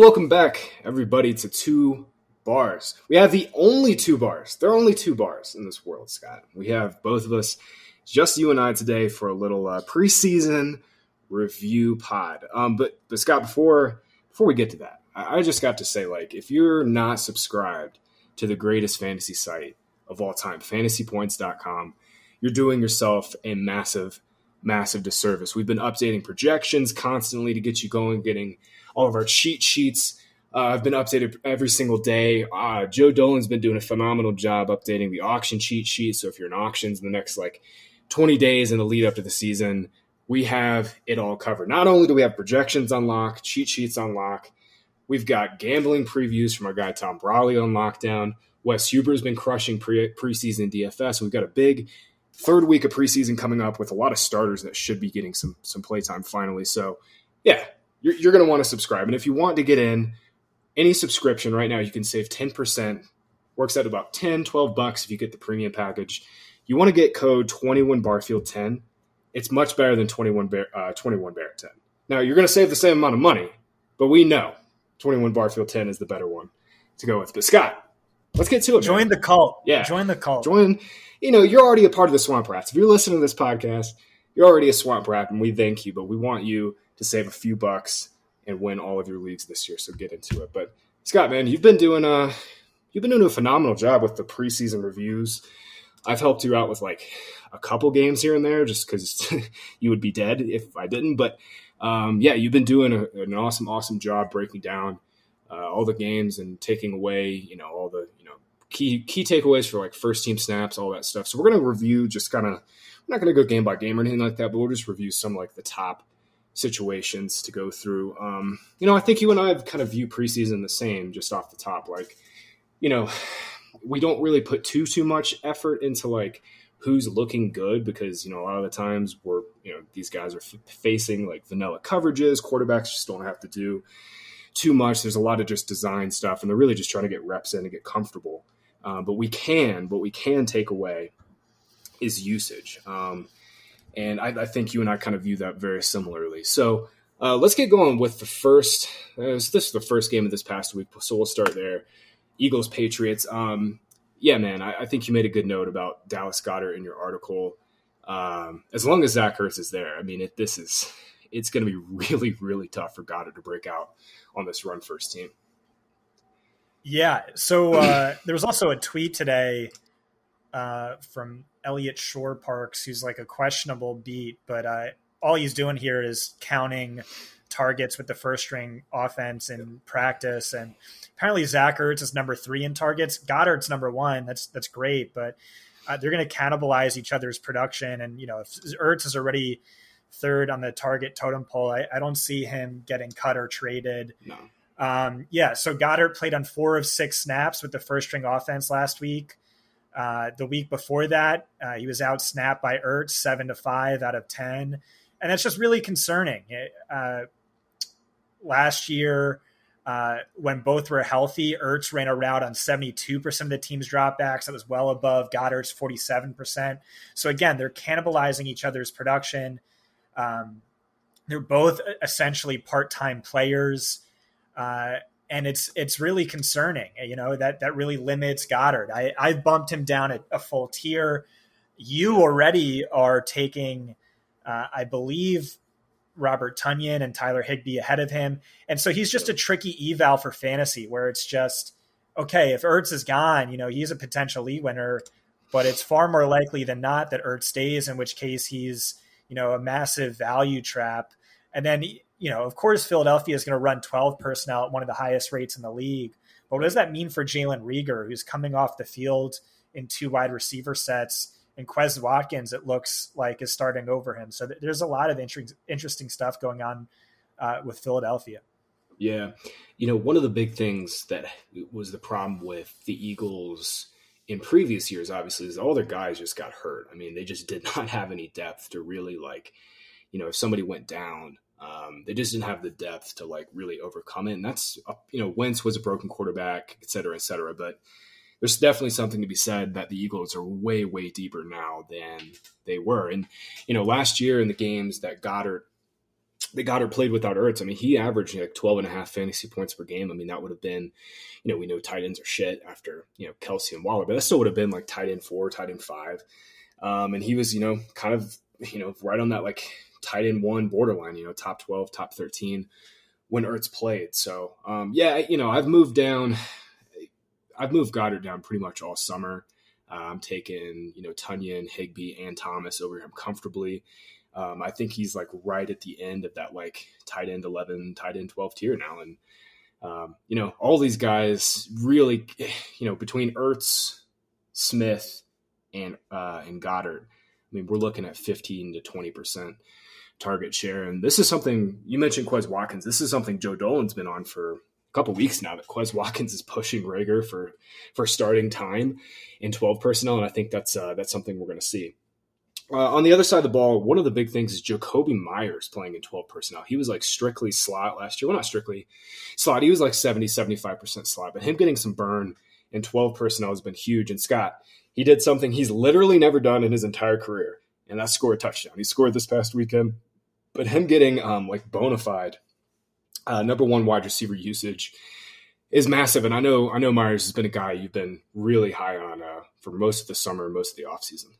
Welcome back, everybody, to Two Bars. We have the only two bars. There are only two bars in this world, Scott. We have both of us, just you and I today, for a little uh, preseason review pod. Um, but, but Scott, before before we get to that, I, I just got to say, like, if you're not subscribed to the greatest fantasy site of all time, fantasypoints.com, you're doing yourself a massive, massive disservice. We've been updating projections constantly to get you going, getting all of our cheat sheets. Uh, I've been updated every single day. Uh, Joe Dolan's been doing a phenomenal job updating the auction cheat sheet. So if you're in auctions in the next like 20 days in the lead up to the season, we have it all covered. Not only do we have projections on lock, cheat sheets on lock, we've got gambling previews from our guy Tom Brolley on lockdown. Wes Huber's been crushing pre- preseason DFS. We've got a big third week of preseason coming up with a lot of starters that should be getting some some playtime finally. So yeah, you're, you're going to want to subscribe. And if you want to get in any subscription right now, you can save 10%. Works out about 10, 12 bucks if you get the premium package. You want to get code 21 Barfield 10. It's much better than 21 Bear, uh, 21 Barrett 10. Now, you're going to save the same amount of money, but we know 21 Barfield 10 is the better one to go with. But Scott, let's get to it. Join man. the cult. Yeah. Join the cult. Join, you know, you're already a part of the Swamp Rats. If you're listening to this podcast, you're already a Swamp Rat, and we thank you, but we want you to save a few bucks and win all of your leagues this year. So get into it. But Scott, man, you've been doing a you've been doing a phenomenal job with the preseason reviews. I've helped you out with like a couple games here and there, just because you would be dead if I didn't. But um, yeah, you've been doing a, an awesome, awesome job breaking down uh, all the games and taking away, you know, all the you know key key takeaways for like first team snaps, all that stuff. So we're gonna review just kind of. We're not gonna go game by game or anything like that, but we'll just review some like the top situations to go through. Um, you know, I think you and I have kind of view preseason the same, just off the top. Like, you know, we don't really put too too much effort into like who's looking good because you know a lot of the times we're you know these guys are f- facing like vanilla coverages. Quarterbacks just don't have to do too much. There's a lot of just design stuff, and they're really just trying to get reps in and get comfortable. Um, but we can, what we can take away is usage. Um, and I, I, think you and I kind of view that very similarly. So uh, let's get going with the first. Uh, this is the first game of this past week, so we'll start there. Eagles Patriots. Um, yeah, man, I, I, think you made a good note about Dallas Goedert in your article. Um, as long as Zach Ertz is there, I mean, it, this is it's going to be really, really tough for Goedert to break out on this run first team. Yeah. So uh, there was also a tweet today uh, from Eliot Shorr-Parks, who's like a questionable beat, but uh, all he's doing here is counting targets with the first string offense in practice. And apparently Zach Ertz is number three in targets. Goedert's number one. That's that's great, but uh, they're going to cannibalize each other's production. And you know, if Ertz is already third on the target totem pole, I, I don't see him getting cut or traded. No. Um, yeah, so Goddard played on four of six snaps with the first string offense last week. Uh, the week before that, uh, he was out snapped by Ertz, seven to five out of ten, and that's just really concerning. Uh, last year, uh, when both were healthy, Ertz ran a route on seventy-two percent of the team's dropbacks. That was well above Goedert's forty-seven percent. So again, they're cannibalizing each other's production. Um, they're both essentially part-time players. And it's it's really concerning. You know that that really limits Goedert. I I've bumped him down a, a full tier. You already are taking, uh, I believe, Robert Tonyan and Tyler Higbee ahead of him, and so he's just a tricky eval for fantasy, where it's just okay if Ertz is gone, you know he's a potential lead winner, but it's far more likely than not that Ertz stays, in which case he's you know a massive value trap, and then you know, of course, Philadelphia is going to run 12 personnel at one of the highest rates in the league. But what does that mean for Jalen Reagor, who's coming off the field in two wide receiver sets? And Quez Watkins, it looks like, is starting over him. So there's a lot of inter- interesting stuff going on uh, with Philadelphia. Yeah. You know, one of the big things that was the problem with the Eagles in previous years, obviously, is all their guys just got hurt. I mean, they just did not have any depth to really, like, you know, if somebody went down, um, they just didn't have the depth to like really overcome it. And that's, uh, you know, Wentz was a broken quarterback, et cetera, et cetera. But there's definitely something to be said that the Eagles are way, way deeper now than they were. And, you know, last year in the games that Goedert, that Goedert played without Ertz. I mean, he averaged like 12 and a half fantasy points per game. I mean, that would have been, you know, we know tight ends are shit after, you know, Kelce and Waller, but that still would have been like tight end four, tight end five. Um, and he was, you know, kind of, you know, right on that like tight end one borderline, you know, top 12, top 13 when Ertz played. So, um, yeah, you know, I've moved down, I've moved Goedert down pretty much all summer. Uh, I'm taking, you know, Tonyan, Higbee, and Thomas over him comfortably. Um, I think he's like right at the end of that like tight end 11, tight end 12 tier now. And, um, you know, all these guys really, you know, between Ertz, Smith, and, uh, and Goedert, I mean, we're looking at 15 to 20% target share. And this is something you mentioned Quez Watkins. This is something Joe Dolan's been on for a couple weeks now that Quez Watkins is pushing Reagor for, for starting time in 12 personnel. And I think that's, uh, that's something we're going to see. Uh, on the other side of the ball, one of the big things is Jakobi Meyers playing in 12 personnel. He was like strictly slot last year. Well, not strictly slot. He was like 70, 75% slot, but him getting some burn in 12 personnel has been huge. And Scott, he did something he's literally never done in his entire career, and that's score a touchdown. He scored this past weekend, but him getting um, like bona fide uh, number one wide receiver usage is massive. And I know, I know Meyers has been a guy you've been really high on uh, for most of the summer, most of the offseason.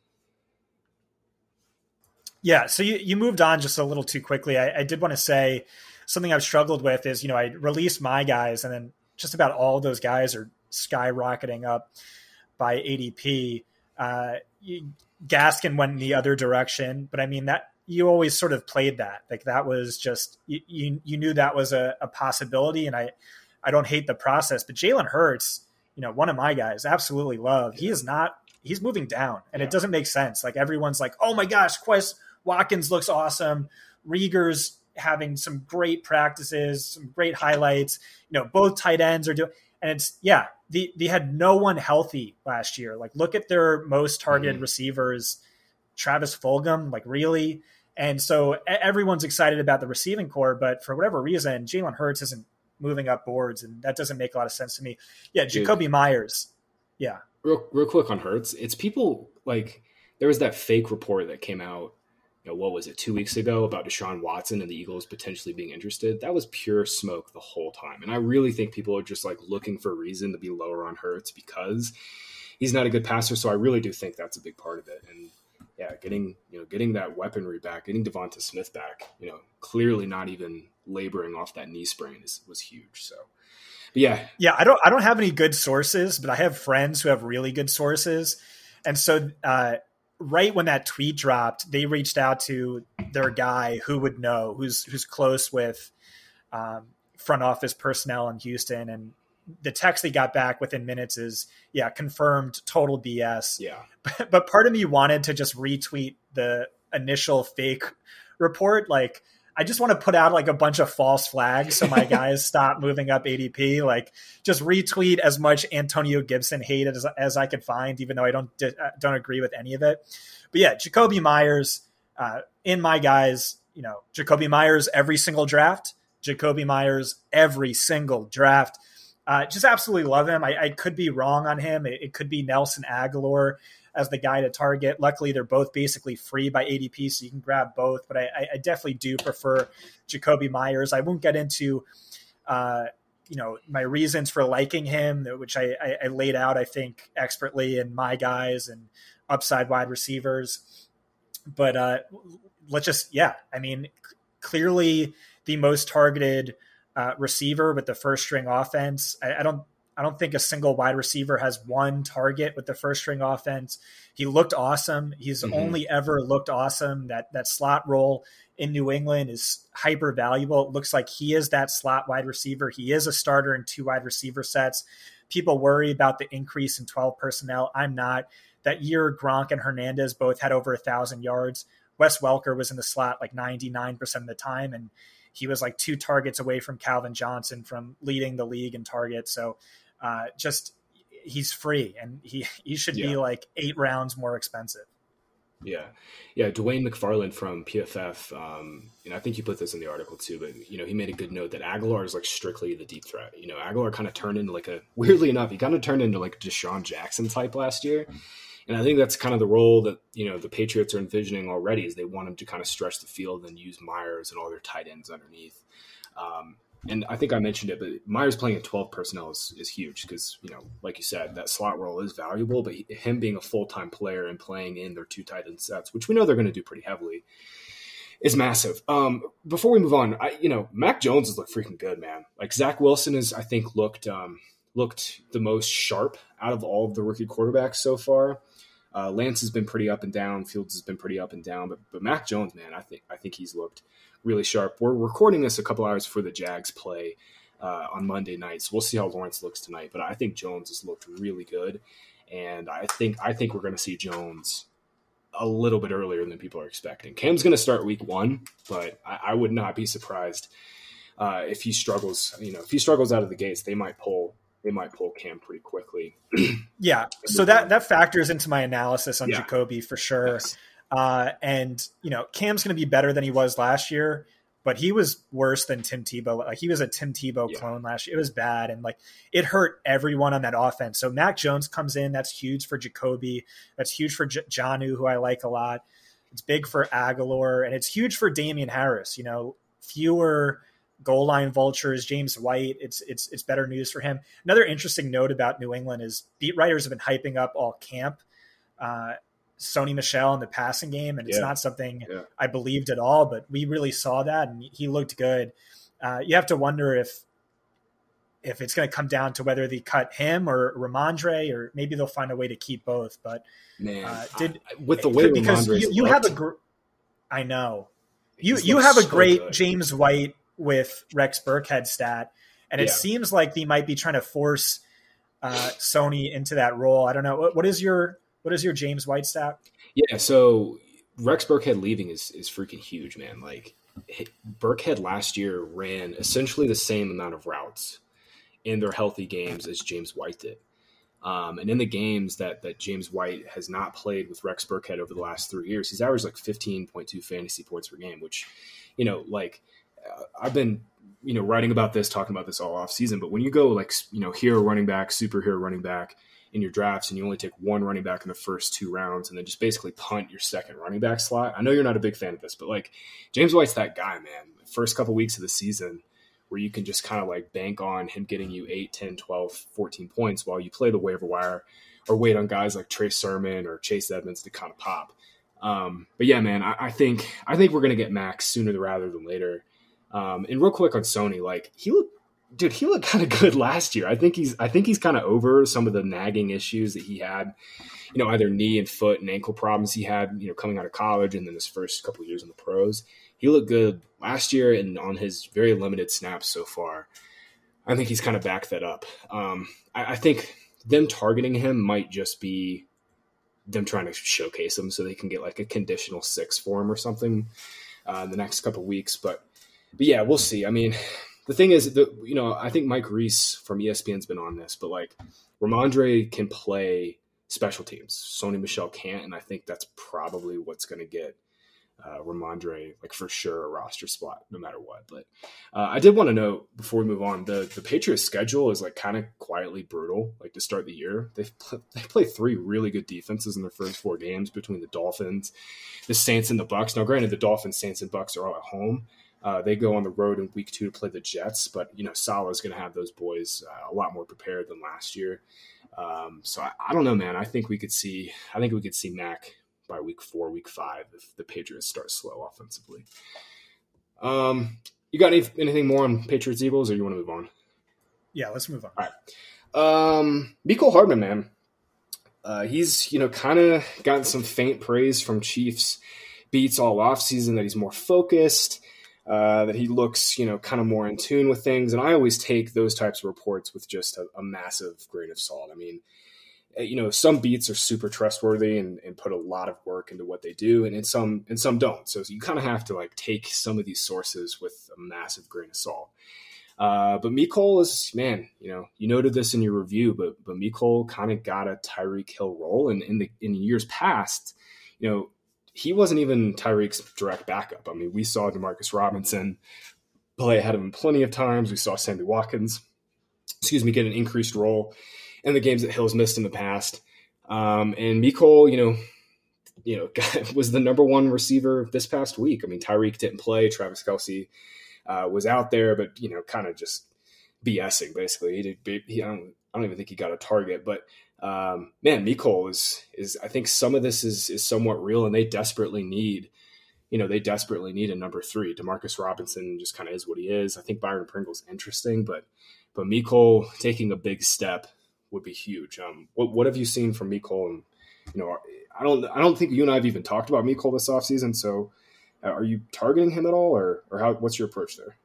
Yeah, so you, you moved on just a little too quickly. I, I did want to say something I've struggled with is, you know, I released my guys and then just about all those guys are skyrocketing up by ADP. Uh, Gaskin went in the other direction, but I mean that you always sort of played that like that was just you you, you knew that was a, a, possibility, and I I don't hate the process, but Jalen Hurts, you know, one of my guys, absolutely love. He is not he's moving down, and yeah. it doesn't make sense. Like everyone's like, oh my gosh, Quez Watkins looks awesome. Reagor's having some great practices, some great highlights. You know, both tight ends are doing, and it's yeah, the, they had no one healthy last year. Like, look at their most targeted mm-hmm. receivers, Travis Fulgham. Like, really. And so everyone's excited about the receiving corps, but for whatever reason, Jalen Hurts isn't moving up boards, and that doesn't make a lot of sense to me. Yeah, Jakobi Meyers. Yeah. Real, real quick on Hurts, it's people like there was that fake report that came out you know, what was it, two weeks ago about Deshaun Watson and the Eagles potentially being interested. That was pure smoke the whole time. And I really think people are just like looking for a reason to be lower on Hurts because he's not a good passer. So I really do think that's a big part of it. And yeah, getting, you know, getting that weaponry back, getting Devonta Smith back, you know, clearly not even laboring off that knee sprain is, was huge. So but yeah. Yeah. I don't, I don't have any good sources, but I have friends who have really good sources. And so, uh, right when that tweet dropped, they reached out to their guy who would know, who's who's close with um, front office personnel in Houston, and the text they got back within minutes is, yeah, confirmed, total BS. Yeah, but, but part of me wanted to just retweet the initial fake report, like I just want to put out like a bunch of false flags so my guys stop moving up ADP. Like just retweet as much Antonio Gibson hate as, as I could find, even though I don't uh, don't agree with any of it. But yeah, Jakobi Meyers uh, in my guys, you know, Jakobi Meyers every single draft. Jakobi Meyers every single draft. Uh, just absolutely love him. I, I, could be wrong on him. It, it could be Nelson Agholor as the guy to target. Luckily, they're both basically free by ADP, so you can grab both. But I, I definitely do prefer Jakobi Meyers. I won't get into, uh, you know, my reasons for liking him, which I, I, laid out, I think, expertly in my guys and upside wide receivers. But uh, let's just, yeah, I mean, clearly the most targeted uh, receiver with the first string offense. I, I, don't I don't think a single wide receiver has one target with the first string offense. He looked awesome. He's mm-hmm. only ever looked awesome. That that slot role in New England is hyper valuable. It looks like he is that slot wide receiver. He is a starter in two wide receiver sets. People worry about the increase in 12 personnel. I'm not. That year, Gronk and Hernandez both had over a thousand yards. Wes Welker was in the slot like 99% of the time, and he was like two targets away from Calvin Johnson from leading the league in targets. So uh, just he's free and he he should yeah. be like eight rounds more expensive. Yeah, yeah. Dwain McFarland from PFF, um, and I think you put this in the article too. But you know, he made a good note that Agholor is like strictly the deep threat. You know, Agholor kind of turned into like a weirdly enough, he kind of turned into like DeSean Jackson type last year, And I think that's kind of the role that you know the Patriots are envisioning already. Is they want him to kind of stretch the field and use Meyers and all their tight ends underneath. Um, and I think I mentioned it, but Meyers playing at 12 personnel is, is huge because, you know, like you said, that slot role is valuable, but he, him being a full time player and playing in their two tight end sets, which we know they're going to do pretty heavily, is massive. Um, before we move on, I, you know, Mac Jones has looked freaking good, man. Like Zach Wilson has, I think, looked um, looked the most sharp out of all of the rookie quarterbacks so far. Uh, Lance has been pretty up and down. Fields has been pretty up and down, but but Mac Jones, man, I think I think he's looked really sharp. We're recording this a couple hours before the Jags play uh, on Monday night, so we'll see how Lawrence looks tonight. But I think Jones has looked really good, and I think I think we're going to see Jones a little bit earlier than people are expecting. Cam's going to start week one, but I, I would not be surprised uh, if he struggles. You know, if he struggles out of the gates, they might pull they might pull Cam pretty quickly. yeah, so that that factors into my analysis on Yeah. Jakobi for sure. Yes. Uh, and you know, Cam's going to be better than he was last year, but he was worse than Tim Tebow. Like he was a Tim Tebow Yeah. clone last year. It was bad, and like it hurt everyone on that offense. So Mac Jones comes in. That's huge for Jakobi. That's huge for J- Jonnu, who I like a lot. It's big for Agholor, and it's huge for Damien Harris. You know, fewer goal line vultures. James White. It's it's it's better news for him. Another interesting note about New England is beat writers have been hyping up all camp. Uh, Sony Michel in the passing game, and it's Yeah. not something Yeah. I believed at all, but we really saw that, and he looked good. Uh, you have to wonder if if it's going to come down to whether they cut him or Rhamondre, or maybe they'll find a way to keep both. But Man, Uh, did- I- with the way because Rhamondre's you, you have a, gr- I know you you have a so great good. James White with Rex Burkhead stat, and it Yeah. seems like they might be trying to force uh, Sony into that role. I don't know what, what is your what is your James White stat? Yeah, so Rex Burkhead leaving is is freaking huge, man. Like Burkhead last year ran essentially the same amount of routes in their healthy games as James White did. Um, and in the games that that James White has not played with Rex Burkhead over the last three years, he's averaged like 15.2 fantasy points per game, which, you know, like I've been, you know, writing about this, talking about this all off season. But when you go like, you know, hero running back, superhero running back, in your drafts and you only take one running back in the first two rounds and then just basically punt your second running back slot. I know you're not a big fan of this, but like James White's that guy, man. First couple weeks of the season where you can just kind of like bank on him getting you 8, 10, 12, 14 points while you play the waiver wire or wait on guys like Trey Sermon or Chase Edmonds to kind of pop. Um, but yeah, man, I, I think I think we're gonna get Mac sooner rather than later. Um, and real quick on Sony, like he looked dude, he looked kind of good last year. I think he's I think he's kind of over some of the nagging issues that he had, you know, either knee and foot and ankle problems he had, you know, coming out of college and then his first couple years in the pros. He looked good last year and on his very limited snaps so far. I think he's kind of backed that up. Um, I, I think them targeting him might just be them trying to showcase him so they can get like a conditional six for him or something uh, in the next couple weeks. But but yeah, we'll see. I mean, the thing is, the, you know, I think Mike Reiss from ESPN's been on this, but like Rhamondre can play special teams. Sony Michel can't, and I think that's probably what's going to get uh, Rhamondre like for sure a roster spot no matter what. But uh, I did want to note before we move on, the the Patriots schedule is like kind of quietly brutal. Like to start the year, they pl- they play three really good defenses in their first four games between the Dolphins, the Saints, and the Bucs. Now, granted, the Dolphins, Saints, and Bucs are all at home. Uh, they go on the road in week two to play the Jets, but you know Salah is going to have those boys uh, a lot more prepared than last year. Um, so I, I don't know, man. I think we could see. I think we could see Mac by week four, week five, if the Patriots start slow offensively. Um, you got any, anything more on Patriots Eagles, or you want to move on? Yeah, let's move on. All right. Um, Mecole Hardman, man. Uh, he's you know kind of gotten some faint praise from Chiefs beats all offseason that he's more focused, uh, that he looks you know kind of more in tune with things, and I always take those types of reports with just a, a massive grain of salt. I mean, uh, you know, some beats are super trustworthy and, and put a lot of work into what they do, and in some and some don't. So you kind of have to like take some of these sources with a massive grain of salt. Uh, but Mecole is man, you know, you noted this in your review, but but Mecole kind of got a Tyreek Hill role, and in the in years past, you know, he wasn't even Tyreek's direct backup. I mean, we saw Demarcus Robinson play ahead of him plenty of times. We saw Sammy Watkins, excuse me, get an increased role in the games that Hill's missed in the past. Um, and Mecole, you know, you know, was the number one receiver this past week. I mean, Tyreek didn't play. Travis Kelce uh, was out there, but you know, kind of just BSing basically. He did. He, I don't. I don't even think he got a target, but um, man, Mecole is is. I think some of this is is somewhat real, and they desperately need. You know, they desperately need a number three. Demarcus Robinson just kind of is what he is. I think Byron Pringle's interesting, but but Mecole taking a big step would be huge. Um, what what have you seen from Mecole? And you know, I don't I don't think you and I have even talked about Mecole this offseason. So, uh, are you targeting him at all, or or how? What's your approach there?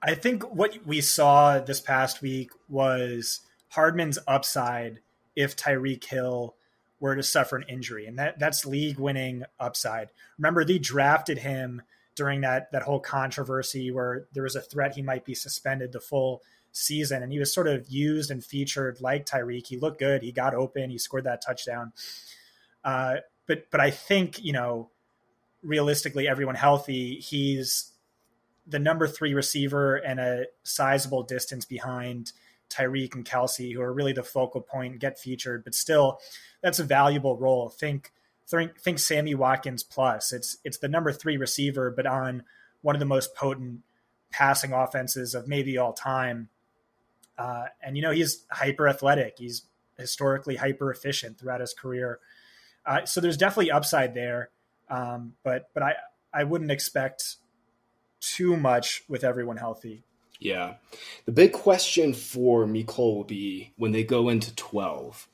I think what we saw this past week was Hardman's upside if Tyreek Hill were to suffer an injury, and that that's league winning upside. Remember, they drafted him during that that whole controversy where there was a threat he might be suspended the full season, and he was sort of used and featured like Tyreek. He looked good. He got open. He scored that touchdown. Uh, but but I think you know, realistically, everyone healthy, he's the number three receiver and a sizable distance behind Tyreek and Kelce, who are really the focal point, get featured. But still, that's a valuable role. Think think, think Sammy Watkins plus. It's it's the number three receiver, but on one of the most potent passing offenses of maybe all time. Uh, and you know he's hyper athletic. He's historically hyper efficient throughout his career. Uh, so there's definitely upside there, um, but but I I wouldn't expect too much with everyone healthy. Yeah, the big question for Mecole will be when they go into twelve.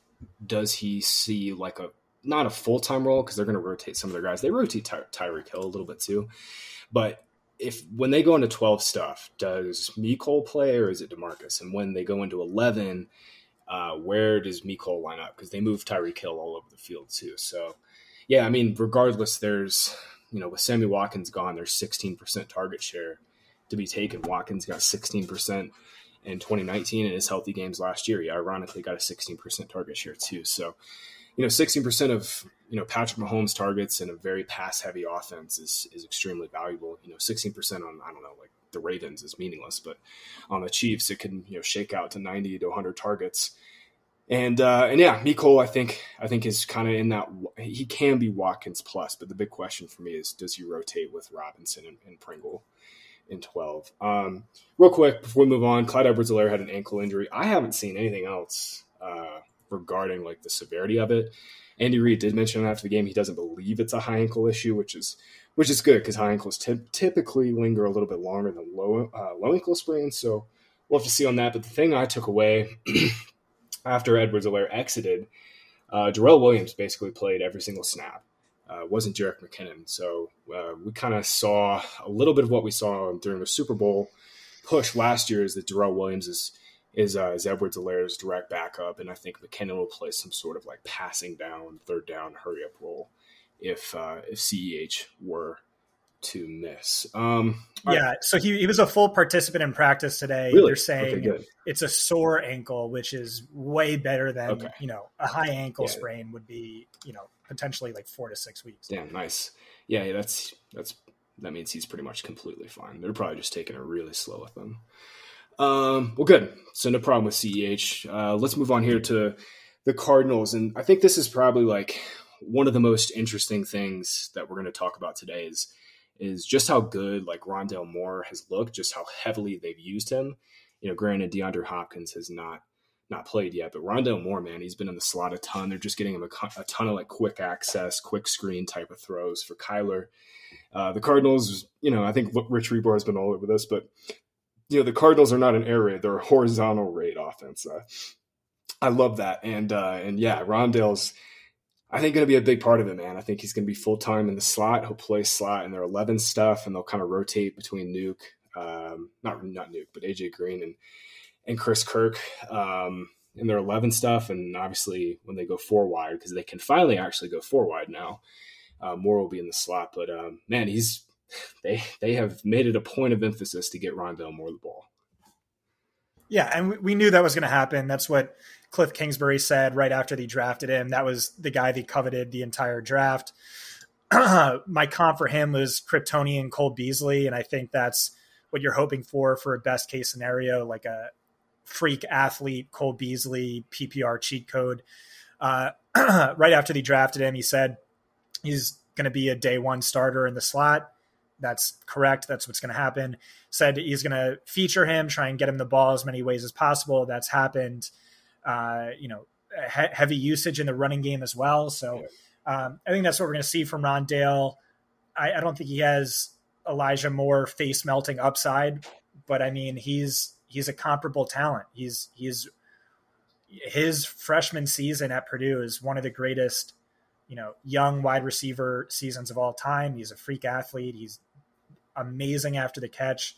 Does he see like a not a full time role because they're going to rotate some of their guys. They rotate Ty- Tyreek Hill a little bit too, but if when they go into 12 stuff, does Mecole play or is it Demarcus? And when they go into 11, uh, where does Mecole line up? Because they move Tyreek Hill all over the field too. So, yeah, I mean, regardless, there's, you know, with Sammy Watkins gone, there's 16% target share to be taken. Watkins got 16% in 2019 in his healthy games last year. He ironically got a 16% target share too. So, you know, 16% of, you know, Patrick Mahomes targets in a very pass heavy offense is, is extremely valuable. You know, 16% on, I don't know, like the Ravens is meaningless, but on the Chiefs, it can, you know, shake out to 90 to 100 targets. And, uh, and yeah, Mecole, I think, I think is kind of in that, he can be Watkins plus, but the big question for me is, does he rotate with Robinson and, and Pringle? In 12. Um, real quick before we move on, Clyde Edwards-Helaire had an ankle injury. I haven't seen anything else uh, regarding like the severity of it. Andy Reid did mention after the game he doesn't believe it's a high ankle issue, which is which is good because high ankles t- typically linger a little bit longer than low uh, low ankle sprains. So we'll have to see on that. But the thing I took away after Edwards-Helaire exited, uh, Williams basically played every single snap. Uh, wasn't Jerick McKinnon. So uh, we kind of saw a little bit of what we saw during the Super Bowl push last year is that Darrel Williams is is, uh, is Edwards-Helaire's direct backup, and I think McKinnon will play some sort of like passing down, third down, hurry up role if uh, if CEH were to miss. Um, yeah, right. so he, he was a full participant in practice today. Really? They're saying okay, it's a sore ankle, which is way better than okay. you know a high ankle yeah. sprain would be. You know, potentially like four to six weeks. Damn, nice. Yeah, that's that's that means he's pretty much completely fine. They're probably just taking it really slow with him. Um, well, good. So no problem with CEH. Uh, let's move on here to the Cardinals, and I think this is probably like one of the most interesting things that we're going to talk about today is is just how good like Rondale Moore has looked, just how heavily they've used him. You know, granted, DeAndre Hopkins has not not played yet, but Rondale Moore, man, he's been in the slot a ton. They're just getting him a, a ton of like quick access, quick screen type of throws for Kyler. Uh, the Cardinals, you know, I think Rich Hribar has been all over this, but you know the Cardinals are not an air raid; they're a horizontal raid offense. Uh, I love that, and uh, and yeah, Rondale's. I think going to be a big part of it, man. I think he's going to be full time in the slot. He'll play slot in their eleven stuff, and they'll kind of rotate between Nuke, um, not not Nuke, but AJ Green and and Chris Kirk um, in their eleven stuff, and obviously when they go four wide because they can finally actually go four wide now. Uh, Moore will be in the slot, but um, man, he's they they have made it a point of emphasis to get Rondale Moore the ball. Yeah, and we knew that was going to happen. That's what Cliff Kingsbury said right after they drafted him. That was the guy they coveted the entire draft. My comp for him was Kryptonian Cole Beasley, and I think that's what you're hoping for for a best case scenario, like a freak athlete Cole Beasley PPR cheat code. Uh, right after they drafted him, he said he's going to be a day one starter in the slot. That's correct. That's what's going to happen. Said he's going to feature him, try and get him the ball as many ways as possible. That's happened. Uh, you know, he- heavy usage in the running game as well. So um, I think that's what we're going to see from Rondale. I, I don't think he has Elijah Moore face melting upside, but I mean he's he's a comparable talent. He's he's his freshman season at Purdue is one of the greatest, you know, young wide receiver seasons of all time. He's a freak athlete. He's amazing after the catch.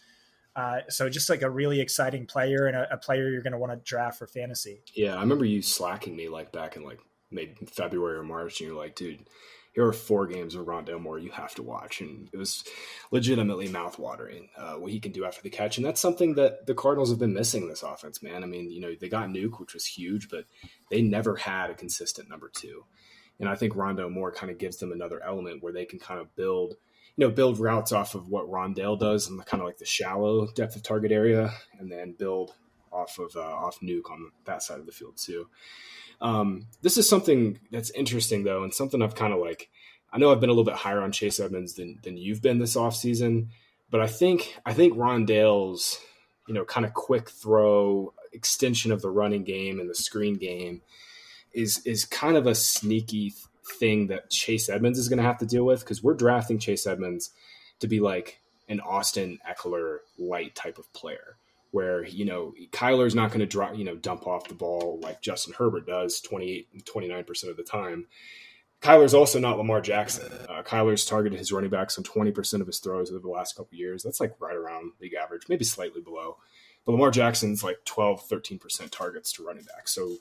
Uh, so just like a really exciting player and a, a player you're going to want to draft for fantasy. Yeah, I remember you slacking me like back in like maybe February or March, and you're like, dude, here are four games of Rondale Moore you have to watch, and it was legitimately mouthwatering uh, what he can do after the catch, and that's something that the Cardinals have been missing this offense, man. I mean, you know, they got Nuke, which was huge, but they never had a consistent number two, and I think Rondale Moore kind of gives them another element where they can kind of build you know, build routes off of what Rondale does and kind of like the shallow depth of target area, and then build off of uh, off Nuke on that side of the field too. Um, this is something that's interesting though, and something I've kind of like. I know I've been a little bit higher on Chase Edmonds than than you've been this offseason, but I think I think Rondale's you know kind of quick throw extension of the running game and the screen game is is kind of a sneaky thing that Chase Edmonds is going to have to deal with because we're drafting Chase Edmonds to be like an Austin Ekeler light type of player where, you know, Kyler's not going to drop, you know, dump off the ball like Justin Herbert does 28, 29% of the time. Kyler's also not Lamar Jackson. Uh, Kyler's targeted his running backs on 20% of his throws over the last couple years. That's like right around league average, maybe slightly below. But Lamar Jackson's like 12, 13% targets to running backs. So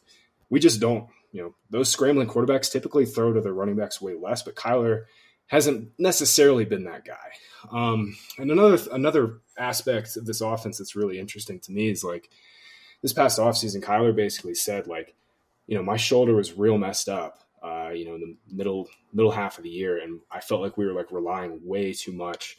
we just don't you know, those scrambling quarterbacks typically throw to their running backs way less, but Kyler hasn't necessarily been that guy. Um, and another another aspect of this offense that's really interesting to me is like this past offseason, Kyler basically said like, you know, my shoulder was real messed up, uh, you know, in the middle middle half of the year, and I felt like we were like relying way too much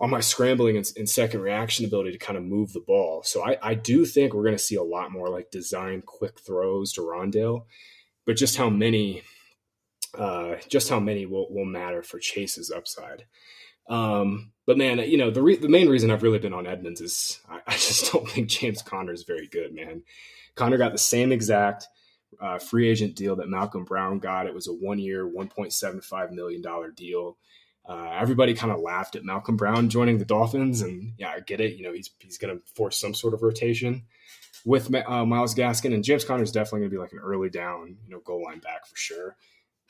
on my scrambling and, and, second reaction ability to kind of move the ball. So I, I do think we're going to see a lot more like design quick throws to Rondale, but just how many, uh, just how many will, will matter for Chase's upside. Um, but man, you know, the, re- the main reason I've really been on Edmonds is I, I just don't think James Conner is very good, man. Conner got the same exact uh, free agent deal that Malcolm Brown got. It was a one year, $1.75 million deal. Uh, everybody kind of laughed at Malcolm Brown joining the Dolphins, and yeah, I get it. You know, he's he's going to force some sort of rotation with uh, Myles Gaskin, and James Conner is definitely going to be like an early down, you know, goal line back for sure.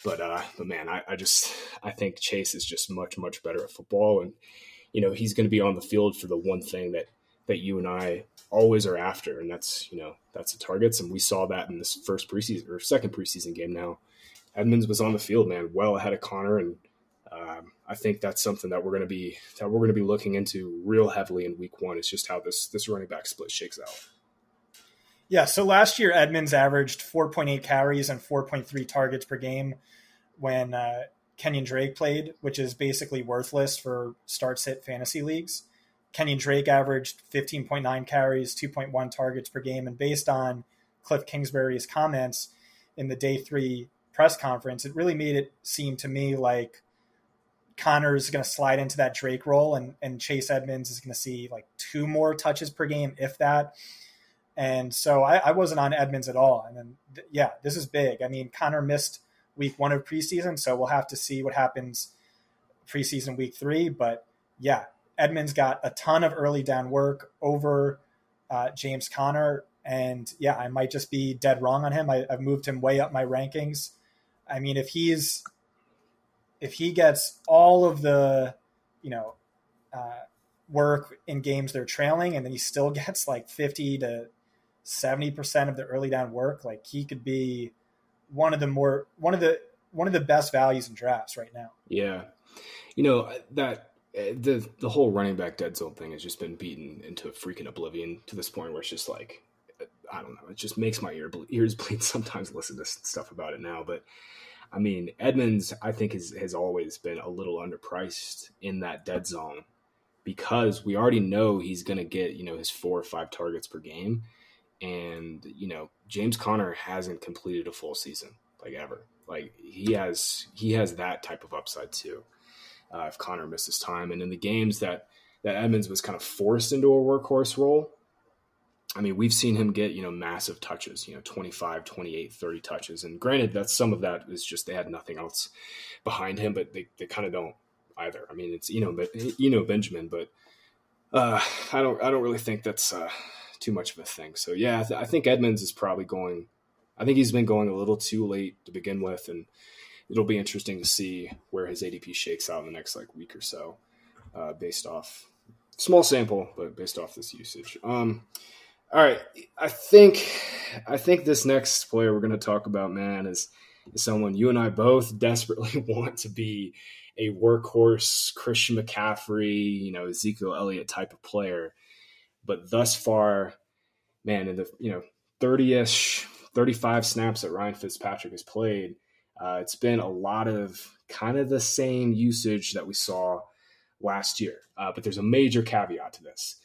But uh, but man, I, I just I think Chase is just much much better at football, and you know he's going to be on the field for the one thing that that you and I always are after, and that's you know that's the targets, and we saw that in this first preseason or second preseason game. Now, Edmonds was on the field, man, well ahead of Conner, and um, I think that's something that we're going to be that we're going to be looking into real heavily in week one. Is just how this this running back split shakes out. Yeah. So last year Edmonds averaged 4.8 carries and 4.3 targets per game when uh, Kenyon Drake played, which is basically worthless for start sit fantasy leagues. Kenyon Drake averaged 15.9 carries, 2.1 targets per game, and based on Cliff Kingsbury's comments in the day three press conference, it really made it seem to me like Conner is going to slide into that Drake role, and and Chase Edmonds is going to see like two more touches per game, if that. And so I, I wasn't on Edmonds at all. And then th- yeah, this is big. I mean, Conner missed week one of preseason, so we'll have to see what happens preseason week three. But yeah, Edmonds got a ton of early down work over uh, James Conner. and yeah, I might just be dead wrong on him. I, I've moved him way up my rankings. I mean, if he's if he gets all of the, you know, uh, work in games they're trailing, and then he still gets like fifty to seventy percent of the early down work, like he could be one of the more one of the one of the best values in drafts right now. Yeah, you know that eh, the the whole running back dead zone thing has just been beaten into freaking oblivion to this point where it's just like eh, I don't know, it just makes my ear ears bleed sometimes listen to stuff about it now, but I mean, Edmonds, I think, is, has always been a little underpriced in that dead zone because we already know he's going to get, you know, his four or five targets per game. And, you know, James Conner hasn't completed a full season. like ever. Like he has he has that type of upside too. Uh, if Conner misses time, and in the games that that Edmonds was kind of forced into a workhorse role, I mean, we've seen him get, you know, massive touches, you know, 25, 28, 30 touches. And granted, that some of that is just they had nothing else behind him, but they, they kind of don't either. I mean, it's, you know, but, you know, Benjamin, but uh, I don't, I don't really think that's uh, too much of a thing. So, yeah, I, th- I think Edmonds is probably going, I think he's been going a little too late to begin with. And it'll be interesting to see where his ADP shakes out in the next like week or so, uh, based off small sample, but based off this usage. Um, all right, I think I think this next player we're going to talk about, man, is, is someone you and I both desperately want to be a workhorse Christian McCaffrey, you know, Ezekiel Elliott type of player. But thus far, man, in the you know 30ish, 35 snaps that Ryan Fitzpatrick has played, uh, it's been a lot of kind of the same usage that we saw last year. Uh, but there's a major caveat to this.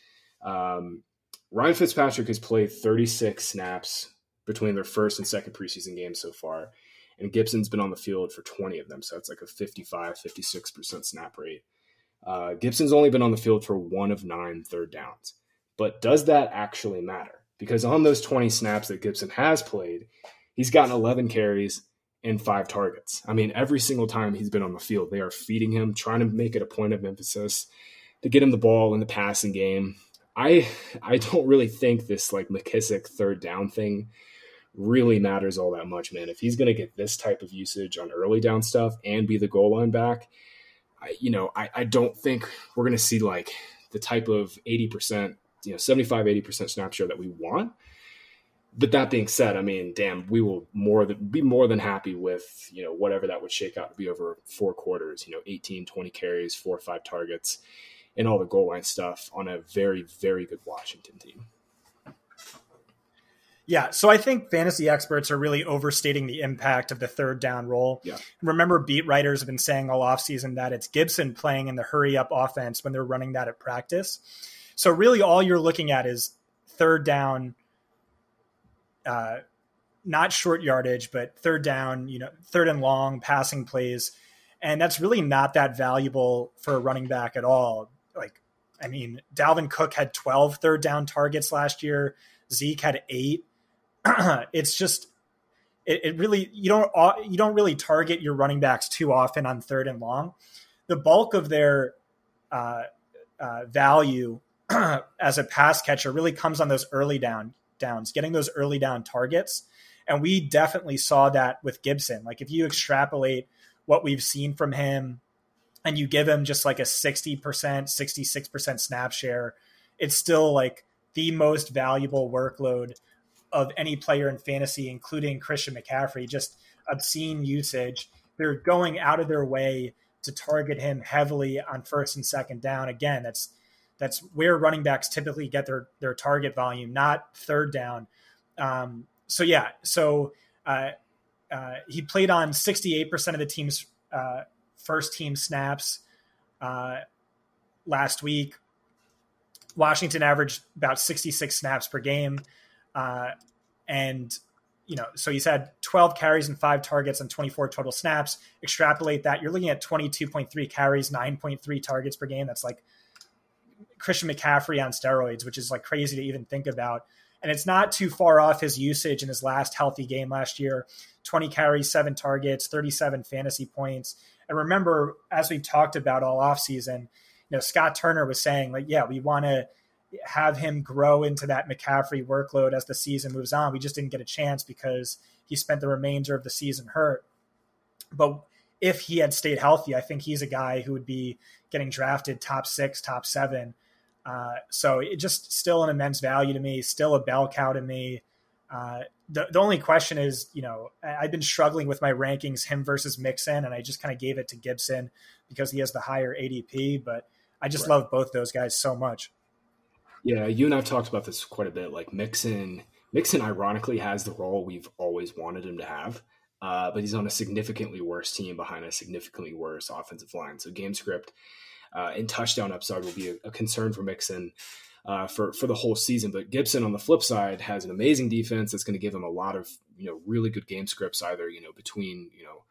Um, Ryan Fitzpatrick has played 36 snaps between their first and second preseason games so far, and Gibson's been on the field for 20 of them, so it's like a 55, 56% snap rate. Uh, Gibson's only been on the field for one of nine third downs. But does that actually matter? Because on those 20 snaps that Gibson has played, he's gotten 11 carries and five targets. I mean, every single time he's been on the field, they are feeding him, trying to make it a point of emphasis to get him the ball in the passing game. I I don't really think this like McKissic third down thing really matters all that much, man. If he's going to get this type of usage on early down stuff and be the goal line back, I, you know, I, I don't think we're going to see like the type of 80%, you know, 75, 80% snap share that we want. But that being said, I mean, damn, we will more than be more than happy with, you know, whatever that would shake out to be over four quarters, you know, 18, 20 carries, four or five targets and all the goal line stuff on a very, very good Washington team. Yeah, so I think fantasy experts are really overstating the impact of the third down role. Yeah. Remember, beat writers have been saying all offseason that it's Gibson playing in the hurry up offense when they're running that at practice. So, really, all you're looking at is third down, uh, not short yardage, but third down, you know, third and long passing plays. And that's really not that valuable for a running back at all like I mean, Dalvin Cook had 12 third down targets last year. Zeke had eight. it's just it, it, really you don't you don't really target your running backs too often on third and long. The bulk of their uh, uh, value as a pass catcher really comes on those early down downs, getting those early down targets. And we definitely saw that with Gibson. Like if you extrapolate what we've seen from him and you give him just like a 60%, 66% snap share, it's still like the most valuable workload of any player in fantasy, including Christian McCaffrey, just obscene usage. They're going out of their way to target him heavily on first and second down. Again, that's that's where running backs typically get their their target volume, not third down. Um, so yeah, so uh, uh, he played on 68% of the team's uh, first team snaps uh, last week. Washington averaged about 66 snaps per game. Uh, and, you know, so he's had 12 carries and five targets and 24 total snaps. Extrapolate that, you're looking at 22.3 carries, 9.3 targets per game. That's like Christian McCaffrey on steroids, which is like crazy to even think about. And it's not too far off his usage in his last healthy game last year 20 carries, seven targets, 37 fantasy points. And remember, as we've talked about all offseason, you know, Scott Turner was saying, like, yeah, we want to have him grow into that McCaffrey workload as the season moves on. We just didn't get a chance because he spent the remainder of the season hurt. But if he had stayed healthy, I think he's a guy who would be getting drafted top six, top seven. Uh, so it just still an immense value to me, still a bell cow to me. Uh, the, the only question is, you know, I've been struggling with my rankings, him versus Mixon, and I just kind of gave it to Gibson because he has the higher ADP. But I just right. love both those guys so much. Yeah, you and I've talked about this quite a bit. Like Mixon, Mixon ironically has the role we've always wanted him to have, uh, but he's on a significantly worse team behind a significantly worse offensive line. So game script uh, and touchdown upside will be a, a concern for Mixon. uh, for for the whole season. But Gibson, on the flip side, has an amazing defense that's going to give him a lot of you know really good game scripts, either you know between you know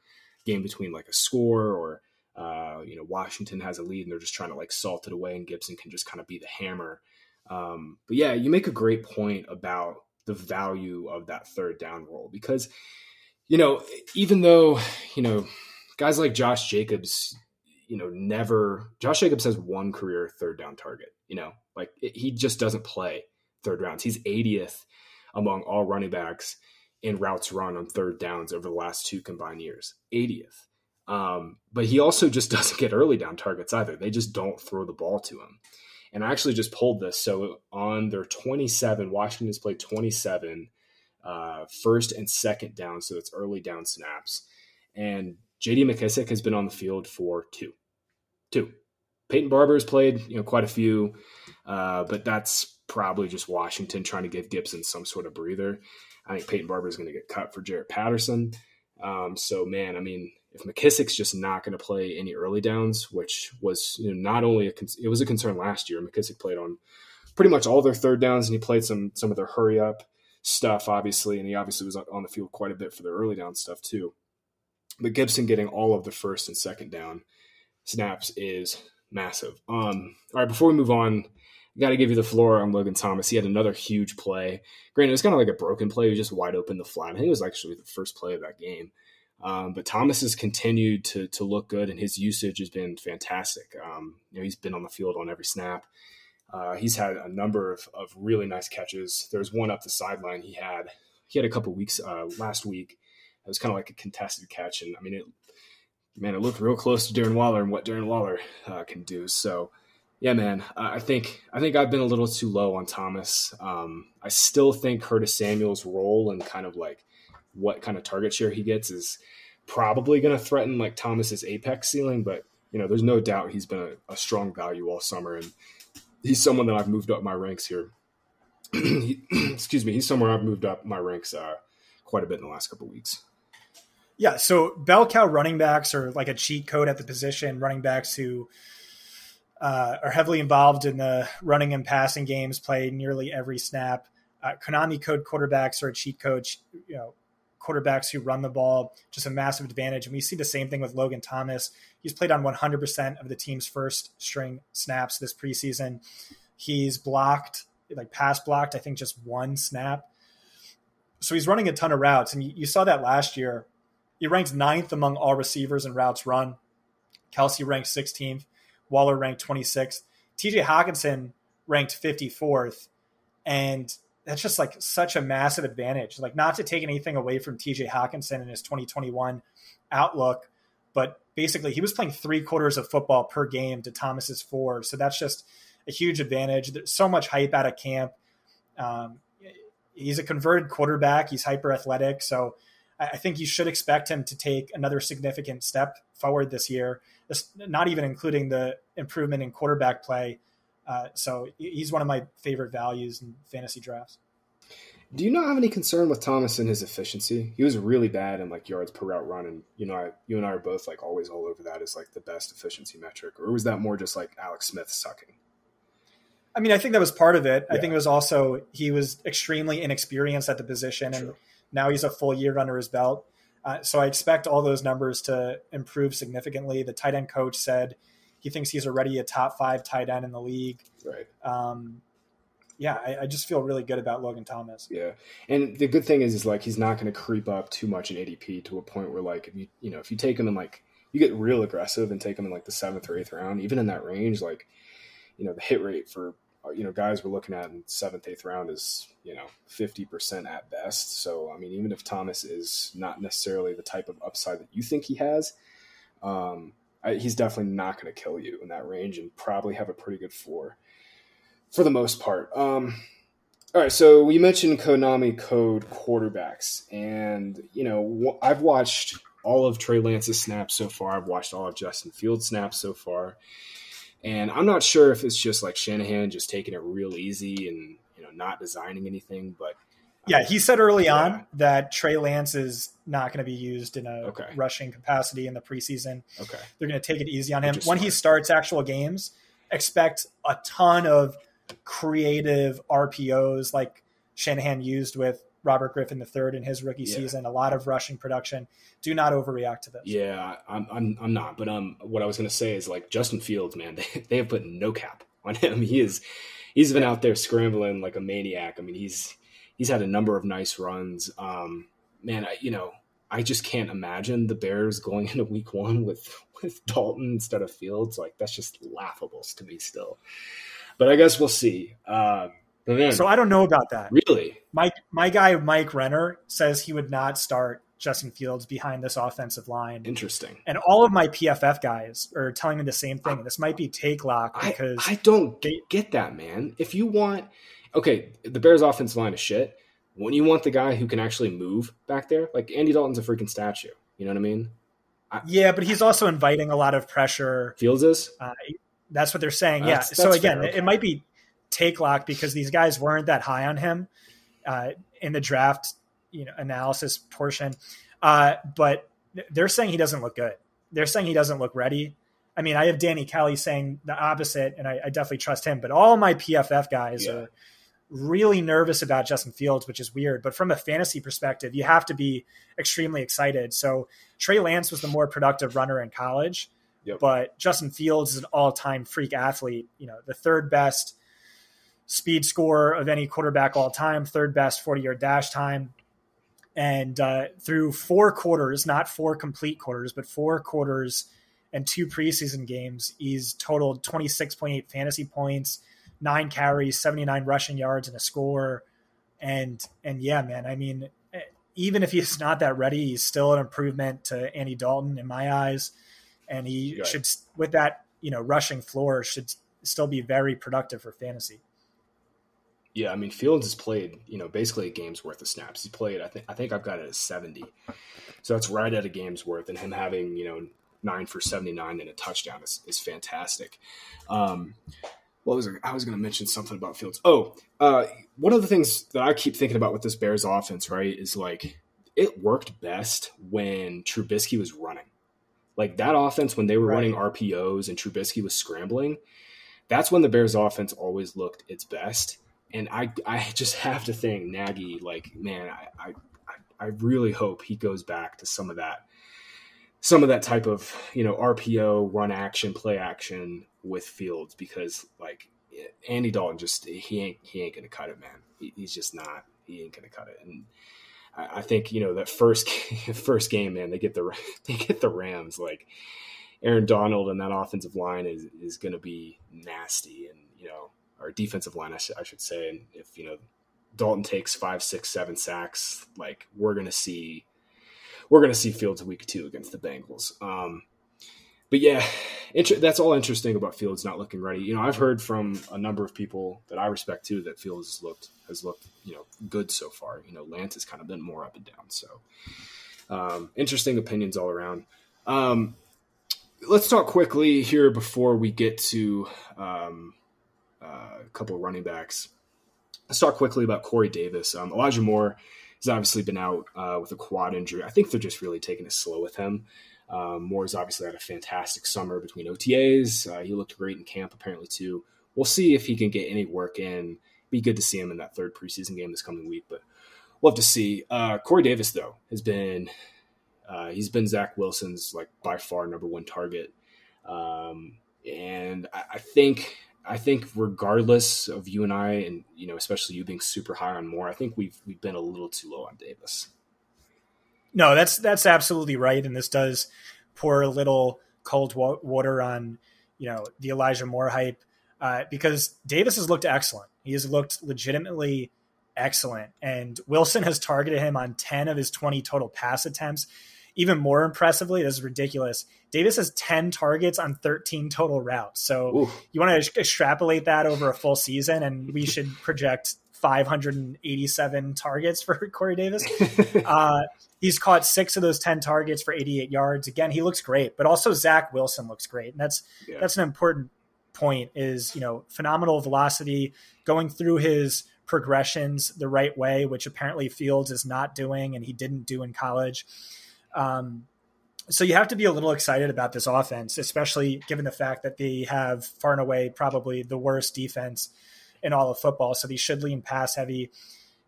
game between like a score or uh, you know Washington has a lead and they're just trying to like salt it away, and Gibson can just kind of be the hammer. Um, but yeah, you make a great point about the value of that third down role because you know even though you know guys like Josh Jacobs you know, never. Josh Jacobs has one career third down target. You know, like it, he just doesn't play third rounds. He's 80th among all running backs in routes run on third downs over the last two combined years. 80th. Um, but he also just doesn't get early down targets either. They just don't throw the ball to him. And I actually just pulled this. So on their 27, Washington's played 27 uh, first and second down. So it's early down snaps. And JD McKissic has been on the field for two two. Peyton Barber's played, you know, quite a few, uh, but that's probably just Washington trying to give Gibson some sort of breather. I think Peyton Barber is going to get cut for Jaret Patterson. Um, so, man, I mean, if McKissic's just not going to play any early downs, which was you know, not only a it was a concern last year. McKissic played on pretty much all their third downs, and he played some some of their hurry up stuff, obviously, and he obviously was on the field quite a bit for their early down stuff too. But Gibson getting all of the first and second down snaps is massive. Um, all right, before we move on, I got to give you the floor on Logan Thomas. He had another huge play. Granted, it was kind of like a broken play. He was just wide open the flat. I think it was actually the first play of that game. Um, but Thomas has continued to to look good, and his usage has been fantastic. Um, you know, he's been on the field on every snap. Uh, he's had a number of, of really nice catches. There's one up the sideline he had. He had a couple weeks uh, last week. It was kind of like a contested catch, and I mean, it man, it looked real close to Darren Waller and what Darren Waller uh, can do. So, yeah, man, I think I think I've been a little too low on Thomas. Um, I still think Curtis Samuel's role and kind of like what kind of target share he gets is probably going to threaten like Thomas's apex ceiling. But you know, there's no doubt he's been a, a strong value all summer, and he's someone that I've moved up my ranks here. excuse me, he's somewhere I've moved up my ranks uh, quite a bit in the last couple weeks. Yeah, so bell cow running backs are like a cheat code at the position. Running backs who uh, are heavily involved in the running and passing games, play nearly every snap. Uh, Konami code quarterbacks are a cheat code. You know, quarterbacks who run the ball, just a massive advantage. And we see the same thing with Logan Thomas. He's played on 100% of the team's first string snaps this preseason. He's blocked, like pass blocked, I think just one snap. So he's running a ton of routes. And you, you saw that last year he ranks ninth among all receivers in routes run. Kelce ranked 16th. Waller ranked 26th. TJ Hockenson ranked 54th. And that's just like such a massive advantage. Like, not to take anything away from TJ Hockenson and his 2021 outlook, but basically he was playing three quarters of football per game to Thomas's four. So that's just a huge advantage. There's so much hype out of camp. Um, he's a converted quarterback. He's hyper athletic. So I think you should expect him to take another significant step forward this year, not even including the improvement in quarterback play. Uh, so he's one of my favorite values in fantasy drafts. Do you not have any concern with Thomas and his efficiency? He was really bad in like yards per route run, and you know, I, you and I are both like always all over that as like the best efficiency metric. Or was that more just like Alex Smith sucking? I mean, I think that was part of it. Yeah. I think it was also he was extremely inexperienced at the position, True. and now he's a full year under his belt. Uh, so I expect all those numbers to improve significantly. The tight end coach said he thinks he's already a top five tight end in the league. Right. Um, yeah, I, I, just feel really good about Logan Thomas. Yeah, and the good thing is, is like he's not going to creep up too much in ADP to a point where like if you you know if you take him in like you get real aggressive and take him in like the seventh or eighth round, even in that range, like you know the hit rate for you know guys we're looking at in seventh, eighth round is you know fifty percent at best. So I mean, even if Thomas is not necessarily the type of upside that you think he has, um, I, he's definitely not going to kill you in that range and probably have a pretty good floor for the most part. Um, all right, so we mentioned Konami code quarterbacks, and you know I've watched all of Trey Lance's snaps so far. I've watched all of Justin Fields' snaps so far. And I'm not sure if it's just like Shanahan just taking it real easy and you know not designing anything, but uh, yeah, he said early yeah. on that Trey Lance is not going to be used in a okay. rushing capacity in the preseason. Okay, they're going to take it easy on him when he starts actual games. Expect a ton of creative RPOs like Shanahan used with Robert Griffin III in his rookie yeah. season. A lot of rushing production. Do not overreact to this. Yeah, I'm I'm, I'm not. But um, what I was going to say is like Justin Fields, man, they they have put no cap on him. He is he's been out there scrambling like a maniac. I mean, he's he's had a number of nice runs. Um, man, I, you know, I just can't imagine the Bears going into Week One with with Dalton instead of Fields. Like that's just laughable to me still. But I guess we'll see. Um, so I don't know about that. Really, Mike, my guy Mike Renner says he would not start Justin Fields behind this offensive line. Interesting. And all of my PFF guys are telling me the same thing. This might be take lock because I, I don't they, get that, man. If you want, okay, the Bears' offensive line is shit. When you want the guy who can actually move back there, like Andy Dalton's a freaking statue. You know what I mean? I, yeah, but he's also inviting a lot of pressure. Fields is. Uh, that's what they're saying. yeah. That's, so again, okay. it might be take lock because these guys weren't that high on him uh, in the draft you know analysis portion. Uh, but they're saying he doesn't look good. They're saying he doesn't look ready. I mean, I have Danny Kelly saying the opposite, and I, I definitely trust him. But all my PFF guys yeah. are really nervous about Justin Fields, which is weird. But from a fantasy perspective, you have to be extremely excited. So Trey Lance was the more productive runner in college, yep. but Justin Fields is an all-time freak athlete. You know, the third best speed score of any quarterback all time, third best 40-yard dash time. And uh, through four quarters, not four complete quarters, but four quarters and two preseason games, he's totaled 26.8 fantasy points, nine carries, 79 rushing yards, and a score. And and yeah, man, I mean, even if he's not that ready, he's still an improvement to Andy Dalton in my eyes. And he should, with that, you know, rushing floor, should still be very productive for fantasy. Yeah, I mean Fields has played, you know, basically a game's worth of snaps. He played, I think, I think I've got it at seventy, so that's right at a game's worth. And him having, you know, nine for seventy nine and a touchdown is, is fantastic. Um, what was I was going to mention something about Fields? Oh, uh, one of the things that I keep thinking about with this Bears offense, right, is like it worked best when Trubisky was running. Like that offense when they were right. running RPOs and Trubisky was scrambling, that's when the Bears offense always looked its best and I I just have to think Nagy, like man, I, I I really hope he goes back to some of that some of that type of you know RPO run action play action with Fields because like eh, Andy Dalton just he ain't he ain't gonna cut it man. He, he's just not he ain't gonna cut it. And I, I think you know that first first game man they get the they get the Rams like Aaron Donald and that offensive line is is gonna be nasty. And you know or defensive line, I, sh- I should say. And if you know Dalton takes five, six, seven sacks, like we're gonna see, we're gonna see Fields week two against the Bengals. Um, but yeah, inter- that's all interesting about Fields not looking ready. You know, I've heard from a number of people that I respect too that Fields has looked has looked you know good so far. You know, Lance has kind of been more up and down. So um, interesting opinions all around. Um, let's talk quickly here before we get to um, uh, a couple of running backs. Let's talk quickly about Corey Davis. Um, Elijah Moore has obviously been out uh, with a quad injury. I think they're just really taking it slow with him. Um, Moore's obviously had a fantastic summer between OTAs. Uh, he looked great in camp, apparently, too. We'll see if he can get any work in. Be good to see him in that third preseason game this coming week, but we'll have to see. Uh, Corey Davis, though, has been uh, he's been Zach Wilson's like by far number one target, um, and I, I think I think regardless of you and I, and you know, especially you being super high on Moore, I think we've we've been a little too low on Davis. No, that's that's absolutely right, and this does pour a little cold water on you know the Elijah Moore hype uh, because Davis has looked excellent. He has looked legitimately excellent, and Wilson has targeted him on ten of his twenty total pass attempts even more impressively, this is ridiculous. Davis has 10 targets on 13 total routes. So Ooh. you want to extrapolate that over a full season, and we should project 587 targets for Corey Davis. uh, he's caught six of those 10 targets for 88 yards. Again, he looks great, but also Zach Wilson looks great. And that's, yeah. that's an important point is, you know, phenomenal velocity going through his progressions the right way, which apparently Fields is not doing and he didn't do in college. Um, so you have to be a little excited about this offense, especially given the fact that they have far and away probably the worst defense in all of football. So they should lean pass heavy.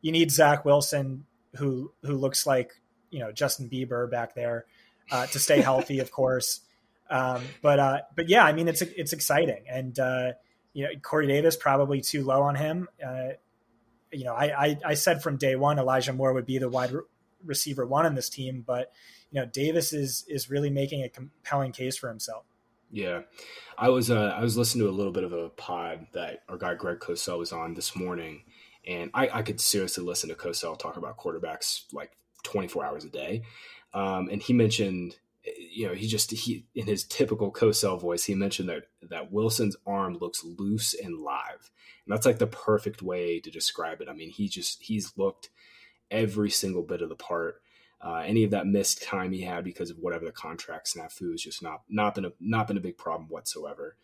You need Zach Wilson, who who looks like you know Justin Bieber back there, uh, to stay healthy, of course. Um, but uh, but yeah, I mean it's it's exciting, and uh, you know Corey Davis probably too low on him. Uh, you know, I, I, I said from day one Elijah Moore would be the wide receiver one in this team, but you know Davis is is really making a compelling case for himself. Yeah, I was uh, I was listening to a little bit of a pod that our guy Greg Cosell was on this morning, and I, I could seriously listen to Cosell talk about quarterbacks like 24 hours a day. Um, and he mentioned, you know, he just he in his typical Cosell voice, he mentioned that that Wilson's arm looks loose and live, and that's like the perfect way to describe it. I mean, he just he's looked every single bit of the part. Uh, any of that missed time he had because of whatever the contract snafu has just not not been a not been a big problem whatsoever.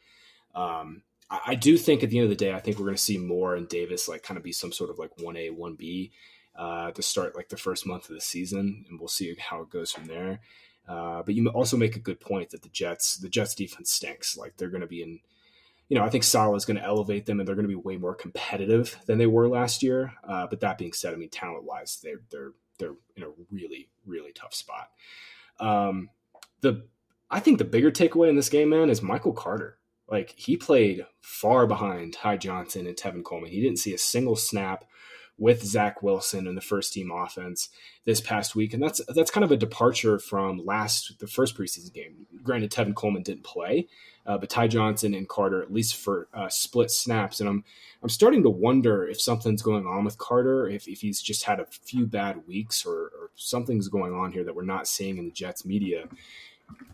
Um, I, I, do think at the end of the day, I think we're going to see Moore and Davis like kind of be some sort of like one A one B uh, to start like the first month of the season, and we'll see how it goes from there. Uh, but you also make a good point that the Jets the Jets defense stinks. Like they're going to be in you know, I think Saleh is going to elevate them, and they're going to be way more competitive than they were last year. Uh, but that being said, I mean, talent wise, they're they're they're in a really really tough spot. Um, the I think the bigger takeaway in this game, man, is Michael Carter. Like he played far behind Ty Johnson and Tevin Coleman. He didn't see a single snap with Zach Wilson in the first team offense this past week, and that's that's kind of a departure from last the first preseason game. Granted, Tevin Coleman didn't play, uh, but Ty Johnson and Carter at least for uh, split snaps, and I'm I'm starting to wonder if something's going on with Carter, if if he's just had a few bad weeks, or, or something's going on here that we're not seeing in the Jets media,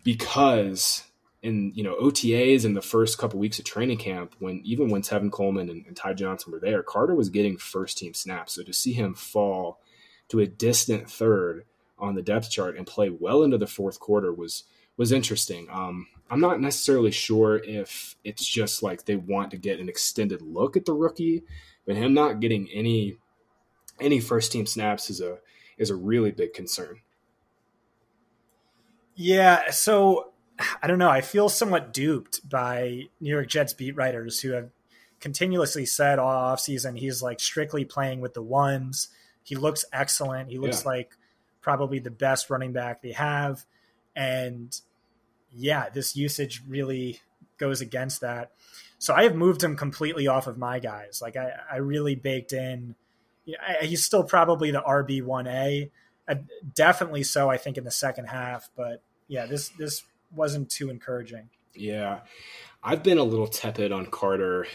because in you know OTAs in the first couple weeks of training camp, when even when Tevin Coleman and, and, Ty Johnson were there, Carter was getting first team snaps. So to see him fall to a distant third on the depth chart and play well into the fourth quarter was was interesting. Um, I'm not necessarily sure if it's just like they want to get an extended look at the rookie, but him not getting any any first team snaps is a is a really big concern. Yeah, so I don't know. I feel somewhat duped by New York Jets beat writers who have continuously said all offseason he's like strictly playing with the ones. He looks excellent. He looks yeah. like probably the best running back they have. And yeah, this usage really goes against that. So I have moved him completely off of my guys. Like I, I really baked in. You know, he's still probably the RB one A, uh, definitely so. I think in the second half, but yeah, this this wasn't too encouraging. Yeah, I've been a little tepid on Carter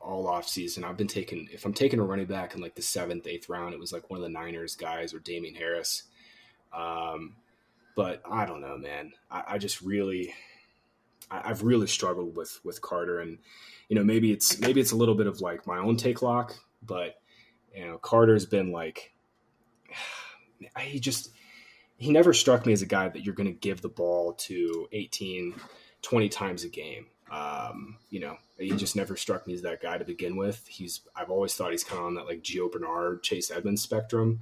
all off season. I've been taking if I'm taking a running back in like the seventh, eighth round, it was like one of the Niners guys or Damien Harris. Um, but I don't know, man. I, I just really, I, have really struggled with with Carter, and you know maybe it's maybe it's a little bit of like my own take lock, but you know Carter's been like, he just he never struck me as a guy that you're going to give the ball to 18, 20 times a game. Um, you know, he just never struck me as that guy to begin with. He's I've always thought he's kind of on that like Gio Bernard, Chase Edmonds spectrum,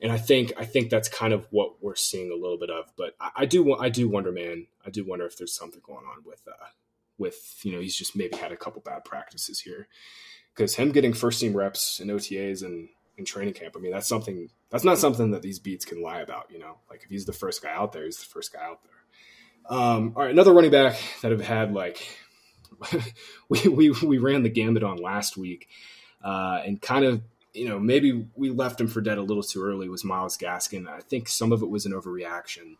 and I think I think that's kind of what we're seeing a little bit of. But I, I do I do wonder, man, I do wonder if there's something going on with uh, with you know he's just maybe had a couple bad practices here because him getting first team reps and OTAs and in training camp. I mean, that's something that's not something that these beats can lie about. You know, like if he's the first guy out there, he's the first guy out there. Um, all right, another running back that have had like we we we ran the gambit on last week, uh, and kind of you know maybe we left him for dead a little too early was Myles Gaskin. I think some of it was an overreaction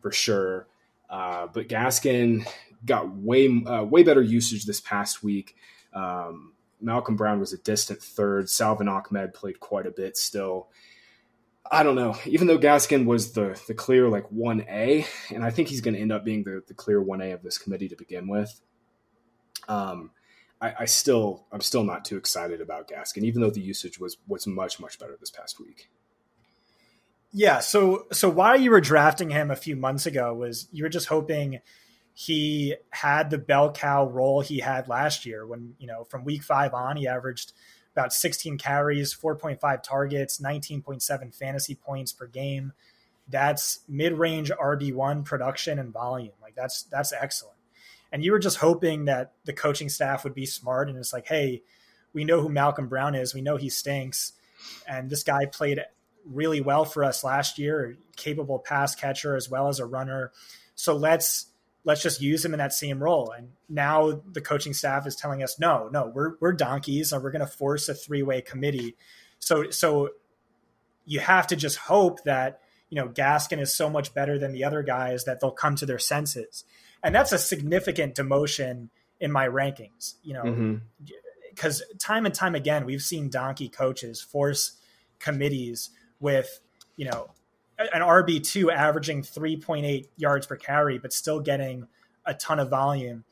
for sure, uh, but Gaskin got way uh, way better usage this past week. Um, Malcolm Brown was a distant third. Salvon Ahmed played quite a bit still. I don't know. Even though Gaskin was the the clear like one A, and I think he's going to end up being the the clear one A of this committee to begin with. Um, I, I, still I'm still not too excited about Gaskin, even though the usage was was much much better this past week. Yeah. So so why you were drafting him a few months ago was you were just hoping he had the bell cow role he had last year when, you know, from week five on, he averaged about 16 carries, 4.5 targets, 19.7 fantasy points per game. That's mid-range RB1 production and volume. Like that's that's excellent. And you were just hoping that the coaching staff would be smart and it's like, hey, we know who Malcolm Brown is. We know he stinks, and this guy played really well for us last year, capable pass catcher as well as a runner. So let's let's just use him in that same role. And now the coaching staff is telling us, no, no, we're we're donkeys, and we're going to force a three way committee. So so you have to just hope that you know Gaskin is so much better than the other guys that they'll come to their senses, and that's a significant demotion in my rankings. You know, because mm-hmm. time and time again we've seen donkey coaches force committees with you know an RB two averaging three point eight yards per carry, but still getting a ton of volume.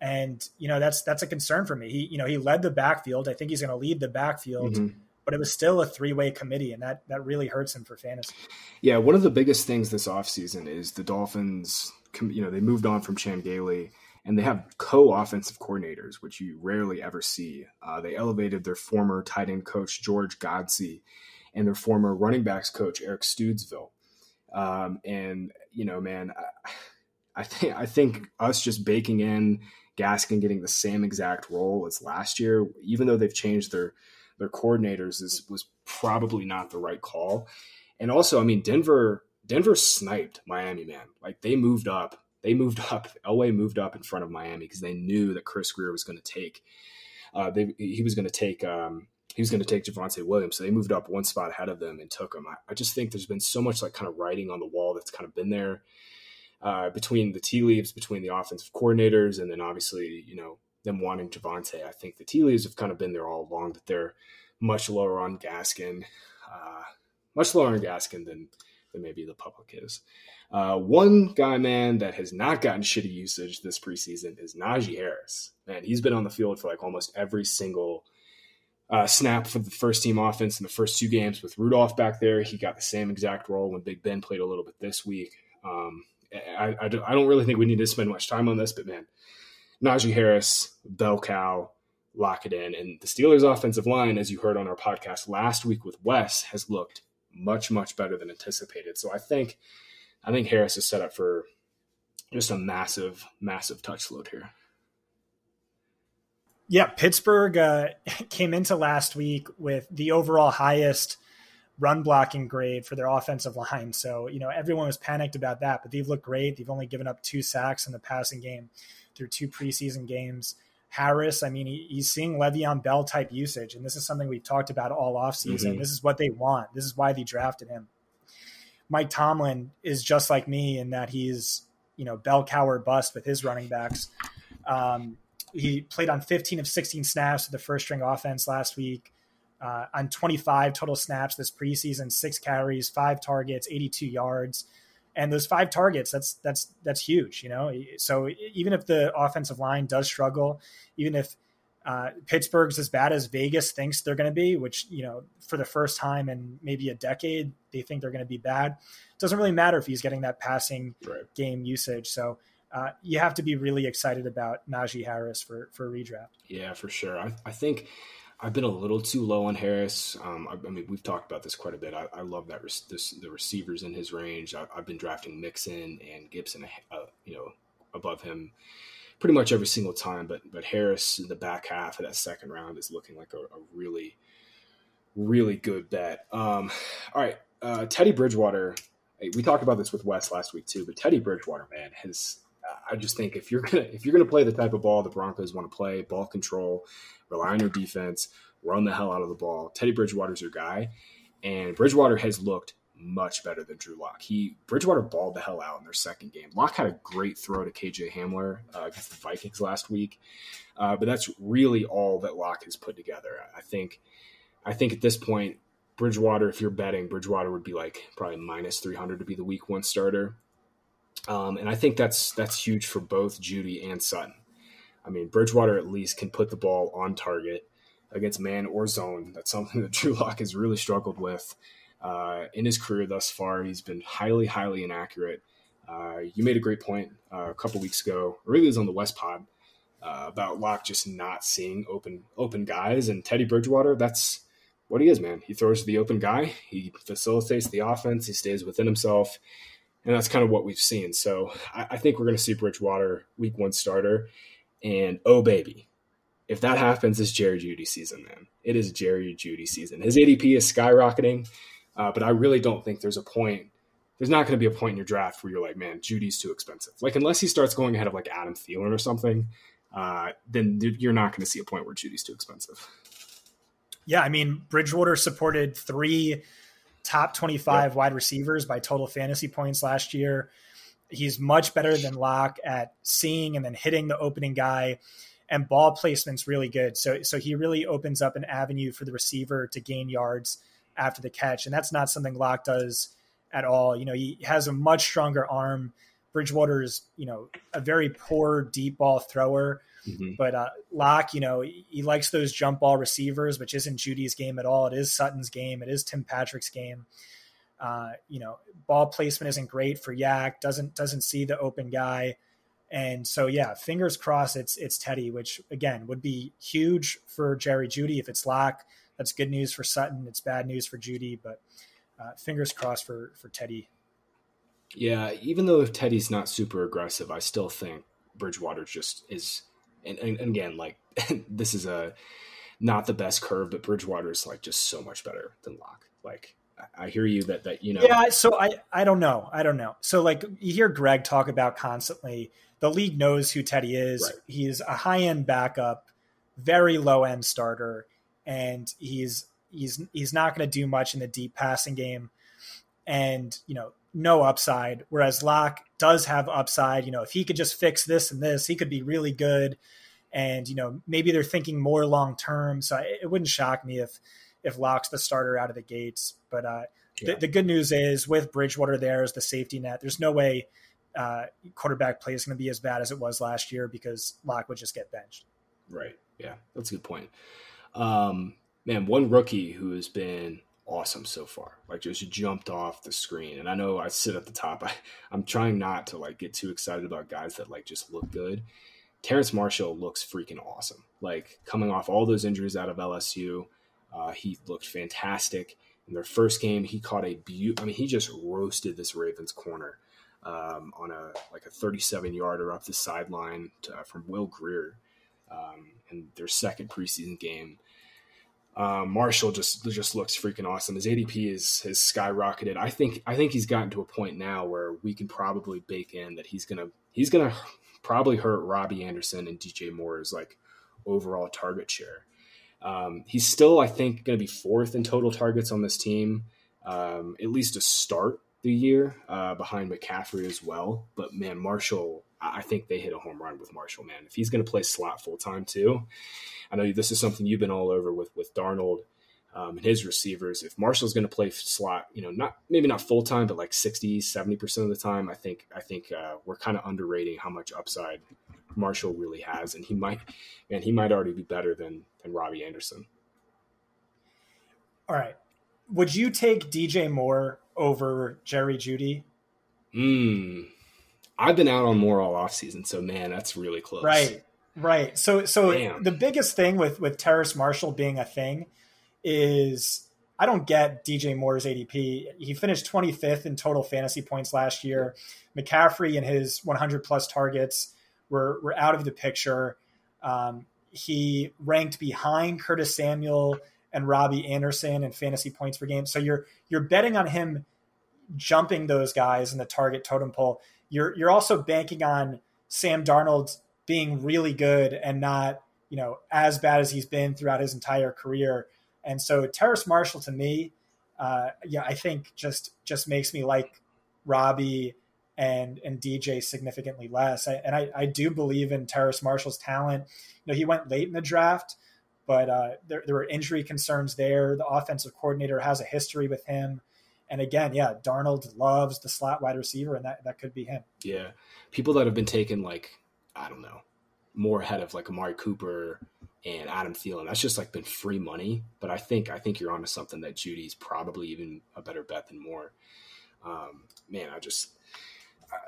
And you know that's that's a concern for me. He you know he led the backfield. I think he's going to lead the backfield. Mm-hmm but it was still a three way committee, and that that really hurts him for fantasy. Yeah, one of the biggest things this offseason is the Dolphins. You know, they moved on from Chan Gailey, and they have co offensive coordinators, which you rarely ever see. Uh, they elevated their former tight end coach George Godsey and their former running backs coach Eric Studesville. Um, and you know, man, I, I think I think us just baking in Gaskin getting the same exact role as last year, even though they've changed their their coordinators is was probably not the right call. And also, I mean, Denver Denver sniped Miami, man. Like they moved up. They moved up. Elway moved up in front of Miami because they knew that Chris Grier was going to take. Uh, they, he was going to take. Um, he was going to take Javonte Williams. So they moved up one spot ahead of them and took him. I, I, just think there's been so much like kind of writing on the wall that's kind of been there uh, between the tea leaves, between the offensive coordinators, and then obviously, you know, them wanting Javonte. I think the tea leaves have kind of been there all along that they're much lower on Gaskin, uh, much lower on Gaskin than than maybe the public is. Uh, one guy, man, that has not gotten shitty usage this preseason is Najee Harris. Man, he's been on the field for like almost every single uh, snap for the first team offense in the first two games with Rudolph back there. He got the same exact role when Big Ben played a little bit this week. Um, I, I, don't really think we need to spend much time on this, but man, Najee Harris, bell cow, lock it in. And the Steelers' offensive line, as you heard on our podcast last week with Wes, has looked much, much better than anticipated. So I think I think Harris is set up for just a massive, massive touch load here. Yeah, Pittsburgh uh, came into last week with the overall highest run blocking grade for their offensive line. So, you know, everyone was panicked about that, but they've looked great. They've only given up two sacks in the passing game through two preseason games. Harris, I mean, he, he's seeing Le'Veon Bell type usage, and this is something we've talked about all offseason. Mm-hmm. This is what they want. This is why they drafted him. Mike Tomlin is just like me in that he's, you know, bell cow bust with his running backs. Um, he played on 15 of 16 snaps with the first string offense last week. Uh, on 25 total snaps this preseason, six carries, five targets, 82 yards and those five targets that's that's that's huge you know so even if the offensive line does struggle even if uh, Pittsburgh's as bad as Vegas thinks they're going to be, which you know for the first time in maybe a decade they think they're going to be bad. It doesn't really matter if he's getting that passing right. game usage. So uh, you have to be really excited about Najee Harris for for redraft. Yeah, for sure. I, I think I've been a little too low on Harris. Um, I, I, mean, we've talked about this quite a bit. I, I love that this, the receivers in his range. I, have been drafting Mixon and Gibson, uh, you know, above him pretty much every single time. But but Harris in the back half of that second round is looking like a, a really, really good bet. Um, all right, uh, Teddy Bridgewater. We talked about this with Wes last week too, but Teddy Bridgewater, man, has I just think if you're gonna if you're gonna play the type of ball the Broncos want to play, ball control, rely on your defense, run the hell out of the ball. Teddy Bridgewater's your guy, and Bridgewater has looked much better than Drew Lock. He Bridgewater balled the hell out in their second game. Lock had a great throw to KJ Hamler uh, against the Vikings last week, uh, but that's really all that Lock has put together. I think, I think at this point, Bridgewater, if you're betting, Bridgewater would be like probably minus three hundred to be the week one starter. Um, and I think that's that's huge for both Jeudy and Sutton. I mean, Bridgewater at least can put the ball on target against man or zone. That's something that Drew Lock has really struggled with uh, in his career thus far. He's been highly, highly inaccurate. Uh, you made a great point uh, a couple weeks ago, or really it was on the Wes Pod, uh, about Lock just not seeing open open guys. And Teddy Bridgewater, that's what he is, man. He throws to the open guy. He facilitates the offense. He stays within himself and that's kind of what we've seen. So I, I think we're going to see Bridgewater week one starter, and oh baby, if that happens, it's Jerry Jeudy season, man. It is Jerry Jeudy season. His ADP is skyrocketing, uh, but I really don't think there's a point. There's not going to be a point in your draft where you're like, man, Jeudy's too expensive. Like unless he starts going ahead of like Adam Thielen or something, uh, then you're not going to see a point where Jeudy's too expensive. Yeah, I mean, Bridgewater supported three top 25 yep. wide receivers by total fantasy points last year. He's much better than Lock at seeing and then hitting the opening guy, and ball placement's really good. So, so he really opens up an avenue for the receiver to gain yards after the catch, and that's not something Lock does at all. You know, he has a much stronger arm. Bridgewater is, you know, a very poor deep ball thrower. Mm-hmm. But uh, Lock, you know, he likes those jump ball receivers, which isn't Jeudy's game at all. It is Sutton's game. It is Tim Patrick's game. Uh, you know, ball placement isn't great for YAC. Doesn't doesn't see the open guy, and so yeah, fingers crossed. It's it's Teddy, which again would be huge for Jerry Jeudy if it's Lock. That's good news for Sutton. It's bad news for Jeudy, but uh, fingers crossed for for Teddy. Yeah, even though if Teddy's not super aggressive, I still think Bridgewater just is and, and, and again, like this is a not the best curve, but Bridgewater is like just so much better than Lock. Like I hear you that that you know. Yeah, so I I don't know. I don't know. So like you hear Greg talk about constantly. The league knows who Teddy is. Right. He's a high end backup, very low end starter, and he's he's he's not going to do much in the deep passing game, and you know no upside. Whereas Lock does have upside. You know, if he could just fix this and this, he could be really good. And you know, maybe they're thinking more long term. So it wouldn't shock me if if Lock's the starter out of the gates. But uh, yeah. the, the, good news is with Bridgewater there as the safety net, there's no way uh, quarterback play is going to be as bad as it was last year because Lock would just get benched. Right. Yeah, that's a good point. Um, man, one rookie who has been awesome so far. Like just jumped off the screen. And I know I sit at the top. I, I'm trying not to like get too excited about guys that like just look good. Terrace Marshall looks freaking awesome. Like coming off all those injuries out of LSU, uh, he looked fantastic. In their first game, he caught a beaut. I mean, he just roasted this Ravens corner um, on a like a 37 yarder up the sideline to, uh, from Will Grier um, in their second preseason game. Um, Marshall just just looks freaking awesome. His ADP is has skyrocketed. I think I think he's gotten to a point now where we can probably bake in that he's gonna he's gonna probably hurt Robbie Anderson and DJ Moore's like overall target share. Um, he's still I think to be fourth in total targets on this team, um, at least to start the year uh, behind McCaffrey as well. But man, Marshall, I think they hit a home run with Marshall. Man, if he's going to play slot full time too, I know this is something you've been all over with with Darnold um, and his receivers. If Marshall's going to play slot, you know, not maybe not full time, but like 60, 70 percent of the time, I think I think uh, we're kind of underrating how much upside Marshall really has, and he might, and he might already be better than than Robbie Anderson. All right, would you take DJ Moore over Jerry Jeudy? Hmm. I've been out on Moore all off season, so man, that's really close. Right. Right. So so Damn. the biggest thing with with Terrace Marshall being a thing is I don't get DJ Moore's ADP. He finished 25th in total fantasy points last year. McCaffrey and his 100 plus targets were were out of the picture. Um, he ranked behind Curtis Samuel and Robbie Anderson in fantasy points per game. So you're you're betting on him jumping those guys in the target totem pole. You're you're also banking on Sam Darnold being really good and not you know as bad as he's been throughout his entire career. And so Terrace Marshall to me, uh, yeah, I think just just makes me like Robbie and and DJ significantly less. I, and I, I do believe in Terrace Marshall's talent. You know, he went late in the draft, but uh, there, there were injury concerns there. The offensive coordinator has a history with him. And again, yeah, Darnold loves the slot wide receiver, and that, that could be him. Yeah. People that have been taken like I don't know, Moore ahead of like Amari Cooper and Adam Thielen. That's just like been free money. But I think I think you're onto something that Jeudy's probably even a better bet than Moore. Um, man, I just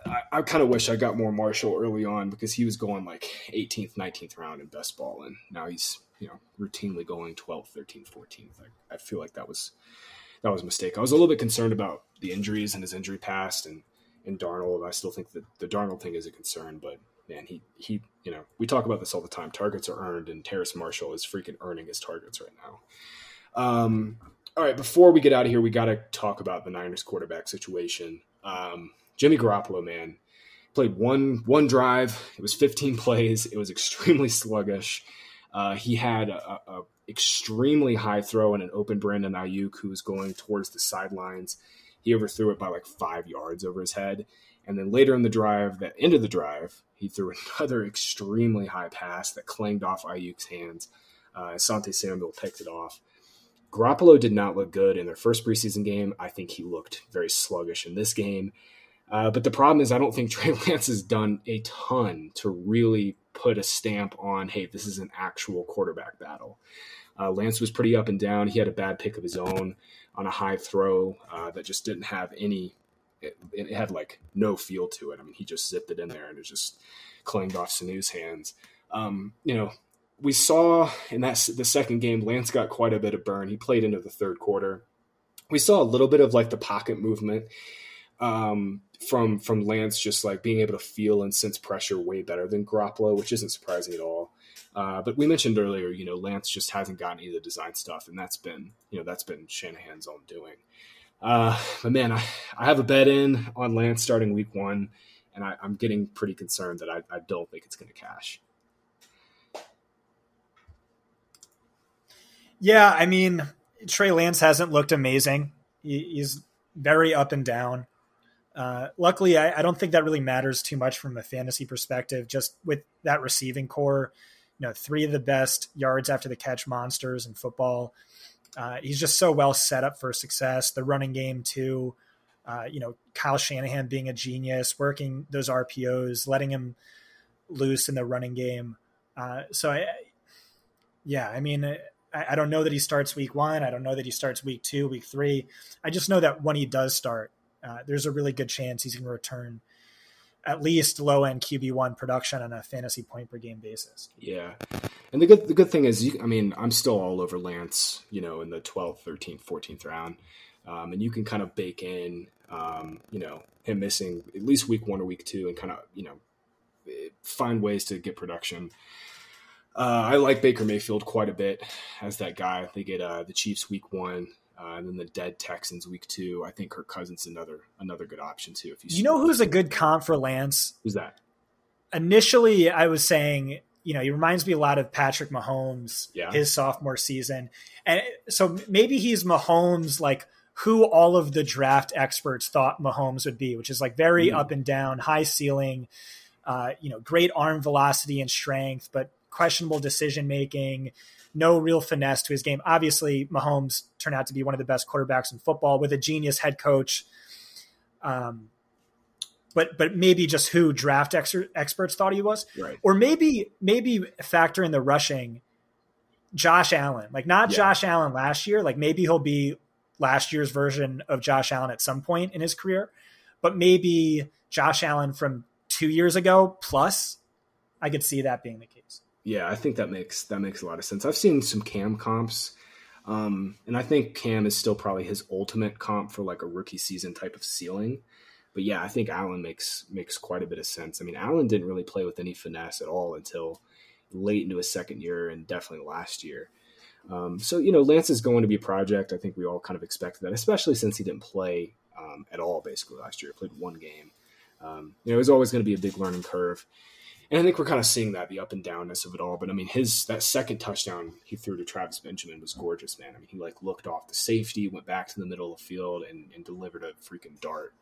I, I kind of wish I got more Marshall early on because he was going like 18th, 19th round in best ball, and now he's you know routinely going 12th, 13th, 14th. I, I feel like that was that was a mistake. I was a little bit concerned about the injuries and his injury past and and Darnold. I still think that the Darnold thing is a concern, but man, he he, you know, we talk about this all the time. Targets are earned, and Terrace Marshall is freaking earning his targets right now. Um, all right, before we get out of here, we got to talk about the Niners quarterback situation. Um, Jimmy Garoppolo, man, played one one drive. It was 15 plays. It was extremely sluggish. Uh, he had a, a, extremely high throw and an open Brandon Aiyuk who was going towards the sidelines. He overthrew it by like five yards over his head. And then later in the drive, that end of the drive, he threw another extremely high pass that clanged off Aiyuk's hands. Uh, Asante Samuel picked it off. Garoppolo did not look good in their first preseason game. I think he looked very sluggish in this game. Uh, but the problem is, I don't think Trey Lance has done a ton to really put a stamp on, hey, this is an actual quarterback battle. Uh, Lance was pretty up and down. He had a bad pick of his own on a high throw uh, that just didn't have any, it, it, had like no feel to it. I mean, he just zipped it in there and it just clanged off Sanu's hands. Um, you know, we saw in that the second game, Lance got quite a bit of burn. He played into the third quarter. We saw a little bit of like the pocket movement um, from from Lance, just like being able to feel and sense pressure way better than Garoppolo, which isn't surprising at all. Uh, but we mentioned earlier, you know, Lance just hasn't gotten any of the design stuff, and that's been, you know, that's been Shanahan's own doing. Uh, but man, I, I have a bet in on Lance starting week one, and I, am getting pretty concerned that I, I don't think it's going to cash. Yeah, I mean, Trey Lance hasn't looked amazing. He, he's very up and down. Uh, luckily, I, I, don't think that really matters too much from a fantasy perspective. Just with that receiving corps, you know, three of the best yards after the catch monsters in football. Uh, he's just so well set up for success. The running game too. Uh, you know, Kyle Shanahan being a genius, working those RPOs, letting him loose in the running game. Uh, so I, yeah, I mean, I, I don't know that he starts week one. I don't know that he starts week two, week three. I just know that when he does start, uh, there's a really good chance he's going to return at least low end QB one production on a fantasy point per game basis. Yeah, and the good the good thing is, you, I mean, I'm still all over Lance. You know, in the 12th, 13th, 14th round, um, and you can kind of bake in, um, you know, him missing at least week one or week two, and kind of you know find ways to get production. Uh, I like Baker Mayfield quite a bit as that guy. They get uh, the Chiefs week one. Uh, and then the dead Texans week two. I think Kirk Cousins another another good option too. If you you know who's a good comp for Lance? Who's that? Initially, I was saying you know he reminds me a lot of Patrick Mahomes yeah. his sophomore season, and so maybe he's Mahomes like who all of the draft experts thought Mahomes would be, which is like very mm. up and down, high ceiling, uh, you know, great arm velocity and strength, but questionable decision making no real finesse to his game. Obviously, Mahomes turned out to be one of the best quarterbacks in football with a genius head coach. Um, but but maybe just who draft ex- experts thought he was, right. or maybe maybe factor in the rushing. Josh Allen, like not yeah. Josh Allen last year, like maybe he'll be last year's version of Josh Allen at some point in his career, but maybe Josh Allen from two years ago plus. I could see that being the case. Yeah, I think that makes that makes a lot of sense. I've seen some Cam comps, um, and I think Cam is still probably his ultimate comp for like a rookie season type of ceiling. But yeah, I think Allen makes makes quite a bit of sense. I mean, Allen didn't really play with any finesse at all until late into his second year and definitely last year. Um, so you know, Lance is going to be a project. I think we all kind of expected that, especially since he didn't play um, at all basically last year. He played one game. Um, you know, it was always going to be a big learning curve. And I think we're kind of seeing that the up and downness of it all. But I mean, his that second touchdown he threw to Travis Benjamin was gorgeous, man. I mean, he like looked off the safety, went back to the middle of the field, and, and delivered a freaking dart.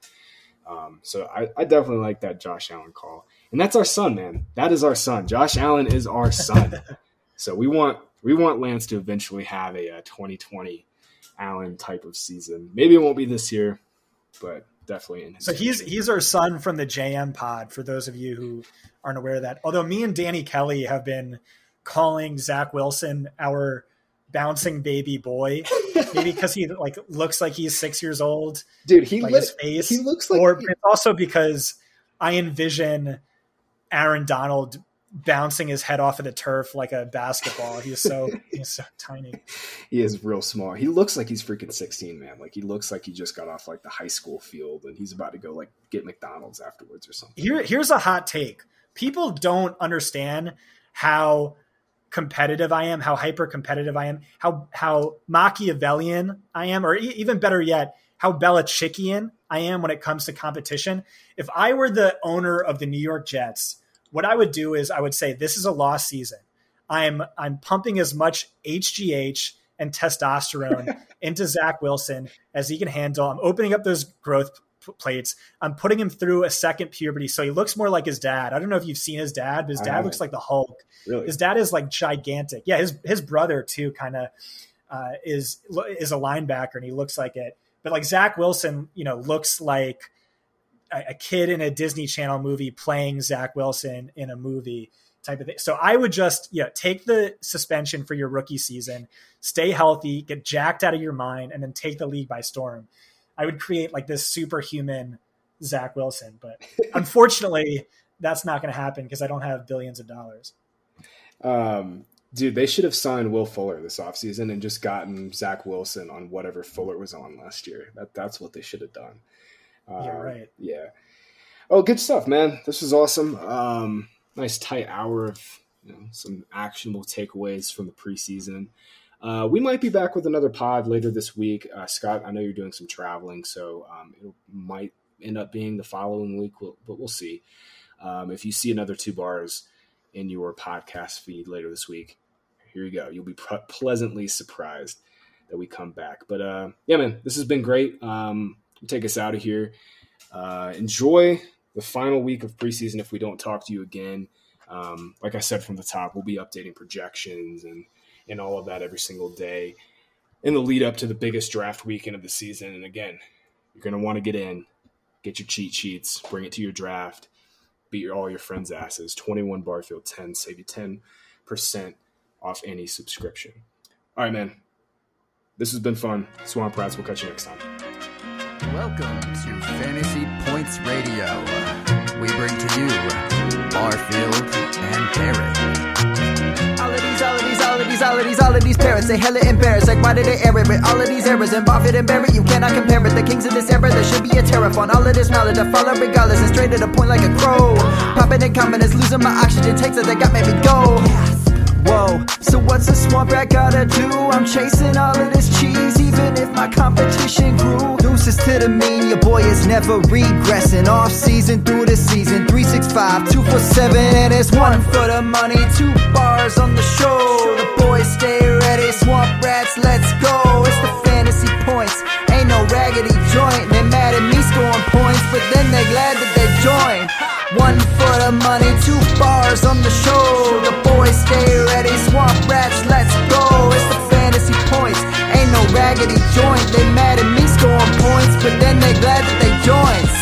Um, so I, I, definitely like that Josh Allen call, and that's our son, man. That is our son. Josh Allen is our son. so we want we want Lance to eventually have a, a 2020 Allen type of season. Maybe it won't be this year, but definitely in his. So he's he's our son from the JM pod. For those of you who aren't aware of that, although me and Danny Kelly have been calling Zach Wilson our bouncing baby boy, maybe because he like looks like he's six years old. Dude, he like his face. He looks like, or he, also because I envision Aaron Donald bouncing his head off of the turf like a basketball. He's so he's so tiny. He is real small. He looks like he's freaking 16, man. Like he looks like he just got off like the high school field and he's about to go like get McDonald's afterwards or something. Here here's a hot take. people don't understand how competitive I am, how hyper competitive I am, how how Machiavellian I am, or e- even better yet, how Belichickian I am when it comes to competition. If I were the owner of the New York Jets, what I would do is I would say this is a lost season. I'm I'm pumping as much HGH and testosterone into Zach Wilson as he can handle. I'm opening up those growth p- plates. I'm putting him through a second puberty, so he looks more like his dad. I don't know if you've seen his dad, but his dad looks like the Hulk. Really? His dad is like gigantic. Yeah, his his brother too, kind of uh, is is a linebacker, and he looks like it. But like Zach Wilson, you know, looks like a, kid in a Disney Channel movie playing Zach Wilson in a movie type of thing. So I would just, yeah, take the suspension for your rookie season, stay healthy, get jacked out of your mind, and then take the league by storm. I would create like this superhuman Zach Wilson, but unfortunately, that's not going to happen because I don't have billions of dollars. Um, dude, they should have signed Will Fuller this offseason and just gotten Zach Wilson on whatever Fuller was on last year. That that's what they should have done. Uh, You're right. Yeah. Oh, good stuff, man. This was awesome. Um, nice tight hour of you know, some actionable takeaways from the preseason. Uh, we might be back with another pod later this week. Uh, Scott, I know you're doing some traveling, so um, it might end up being the following week, we'll, but we'll see. Um, if you see another two bars in your podcast feed later this week, here you go. You'll be pre- pleasantly surprised that we come back. But uh, yeah, man, this has been great. Um, take us out of here. Uh, enjoy the final week of preseason. If we don't talk to you again, um, like I said from the top, we'll be updating projections and and all of that every single day in the lead up to the biggest draft weekend of the season. And again, you're going to want to get in, get your cheat sheets, bring it to your draft, beat your, all your friends' asses. 21 Barfield 10, save you 10% off any subscription. All right, man. This has been fun. Swamp Rats, we'll catch you next time. Welcome to Fantasy Points Radio. We bring to you Barfield and Parrot. All of these, all of these, all of these, all of these, all of these parrots, they hella embarrassed. Like, why did they air it with all of these errors? And Buffett and Barrett, you cannot compare it. The kings of this era, there should be a tariff on all of this knowledge. I follow regardless and straight to the point like a crow. Popping and coming is losing my oxygen. Takes it, they got made me go. Whoa, so what's a swamp rat gotta do? I'm chasing all of this cheese, even if my competition grew. Deuces to the mean, your boy is never regressing. Off season through the season, 365, 247, and it's one for the money, two bars on the show. The boys stay ready, swamp rats, let's go. It's the fantasy points, ain't no raggedy joint. They're mad at me scoring points, but then they're glad that they joined. One foot of money, two bars on the shoulder. Boys, stay ready, swamp rats, let's go. It's the fantasy points, ain't no raggedy joint. They mad at me scoring points, but then they glad that they joined.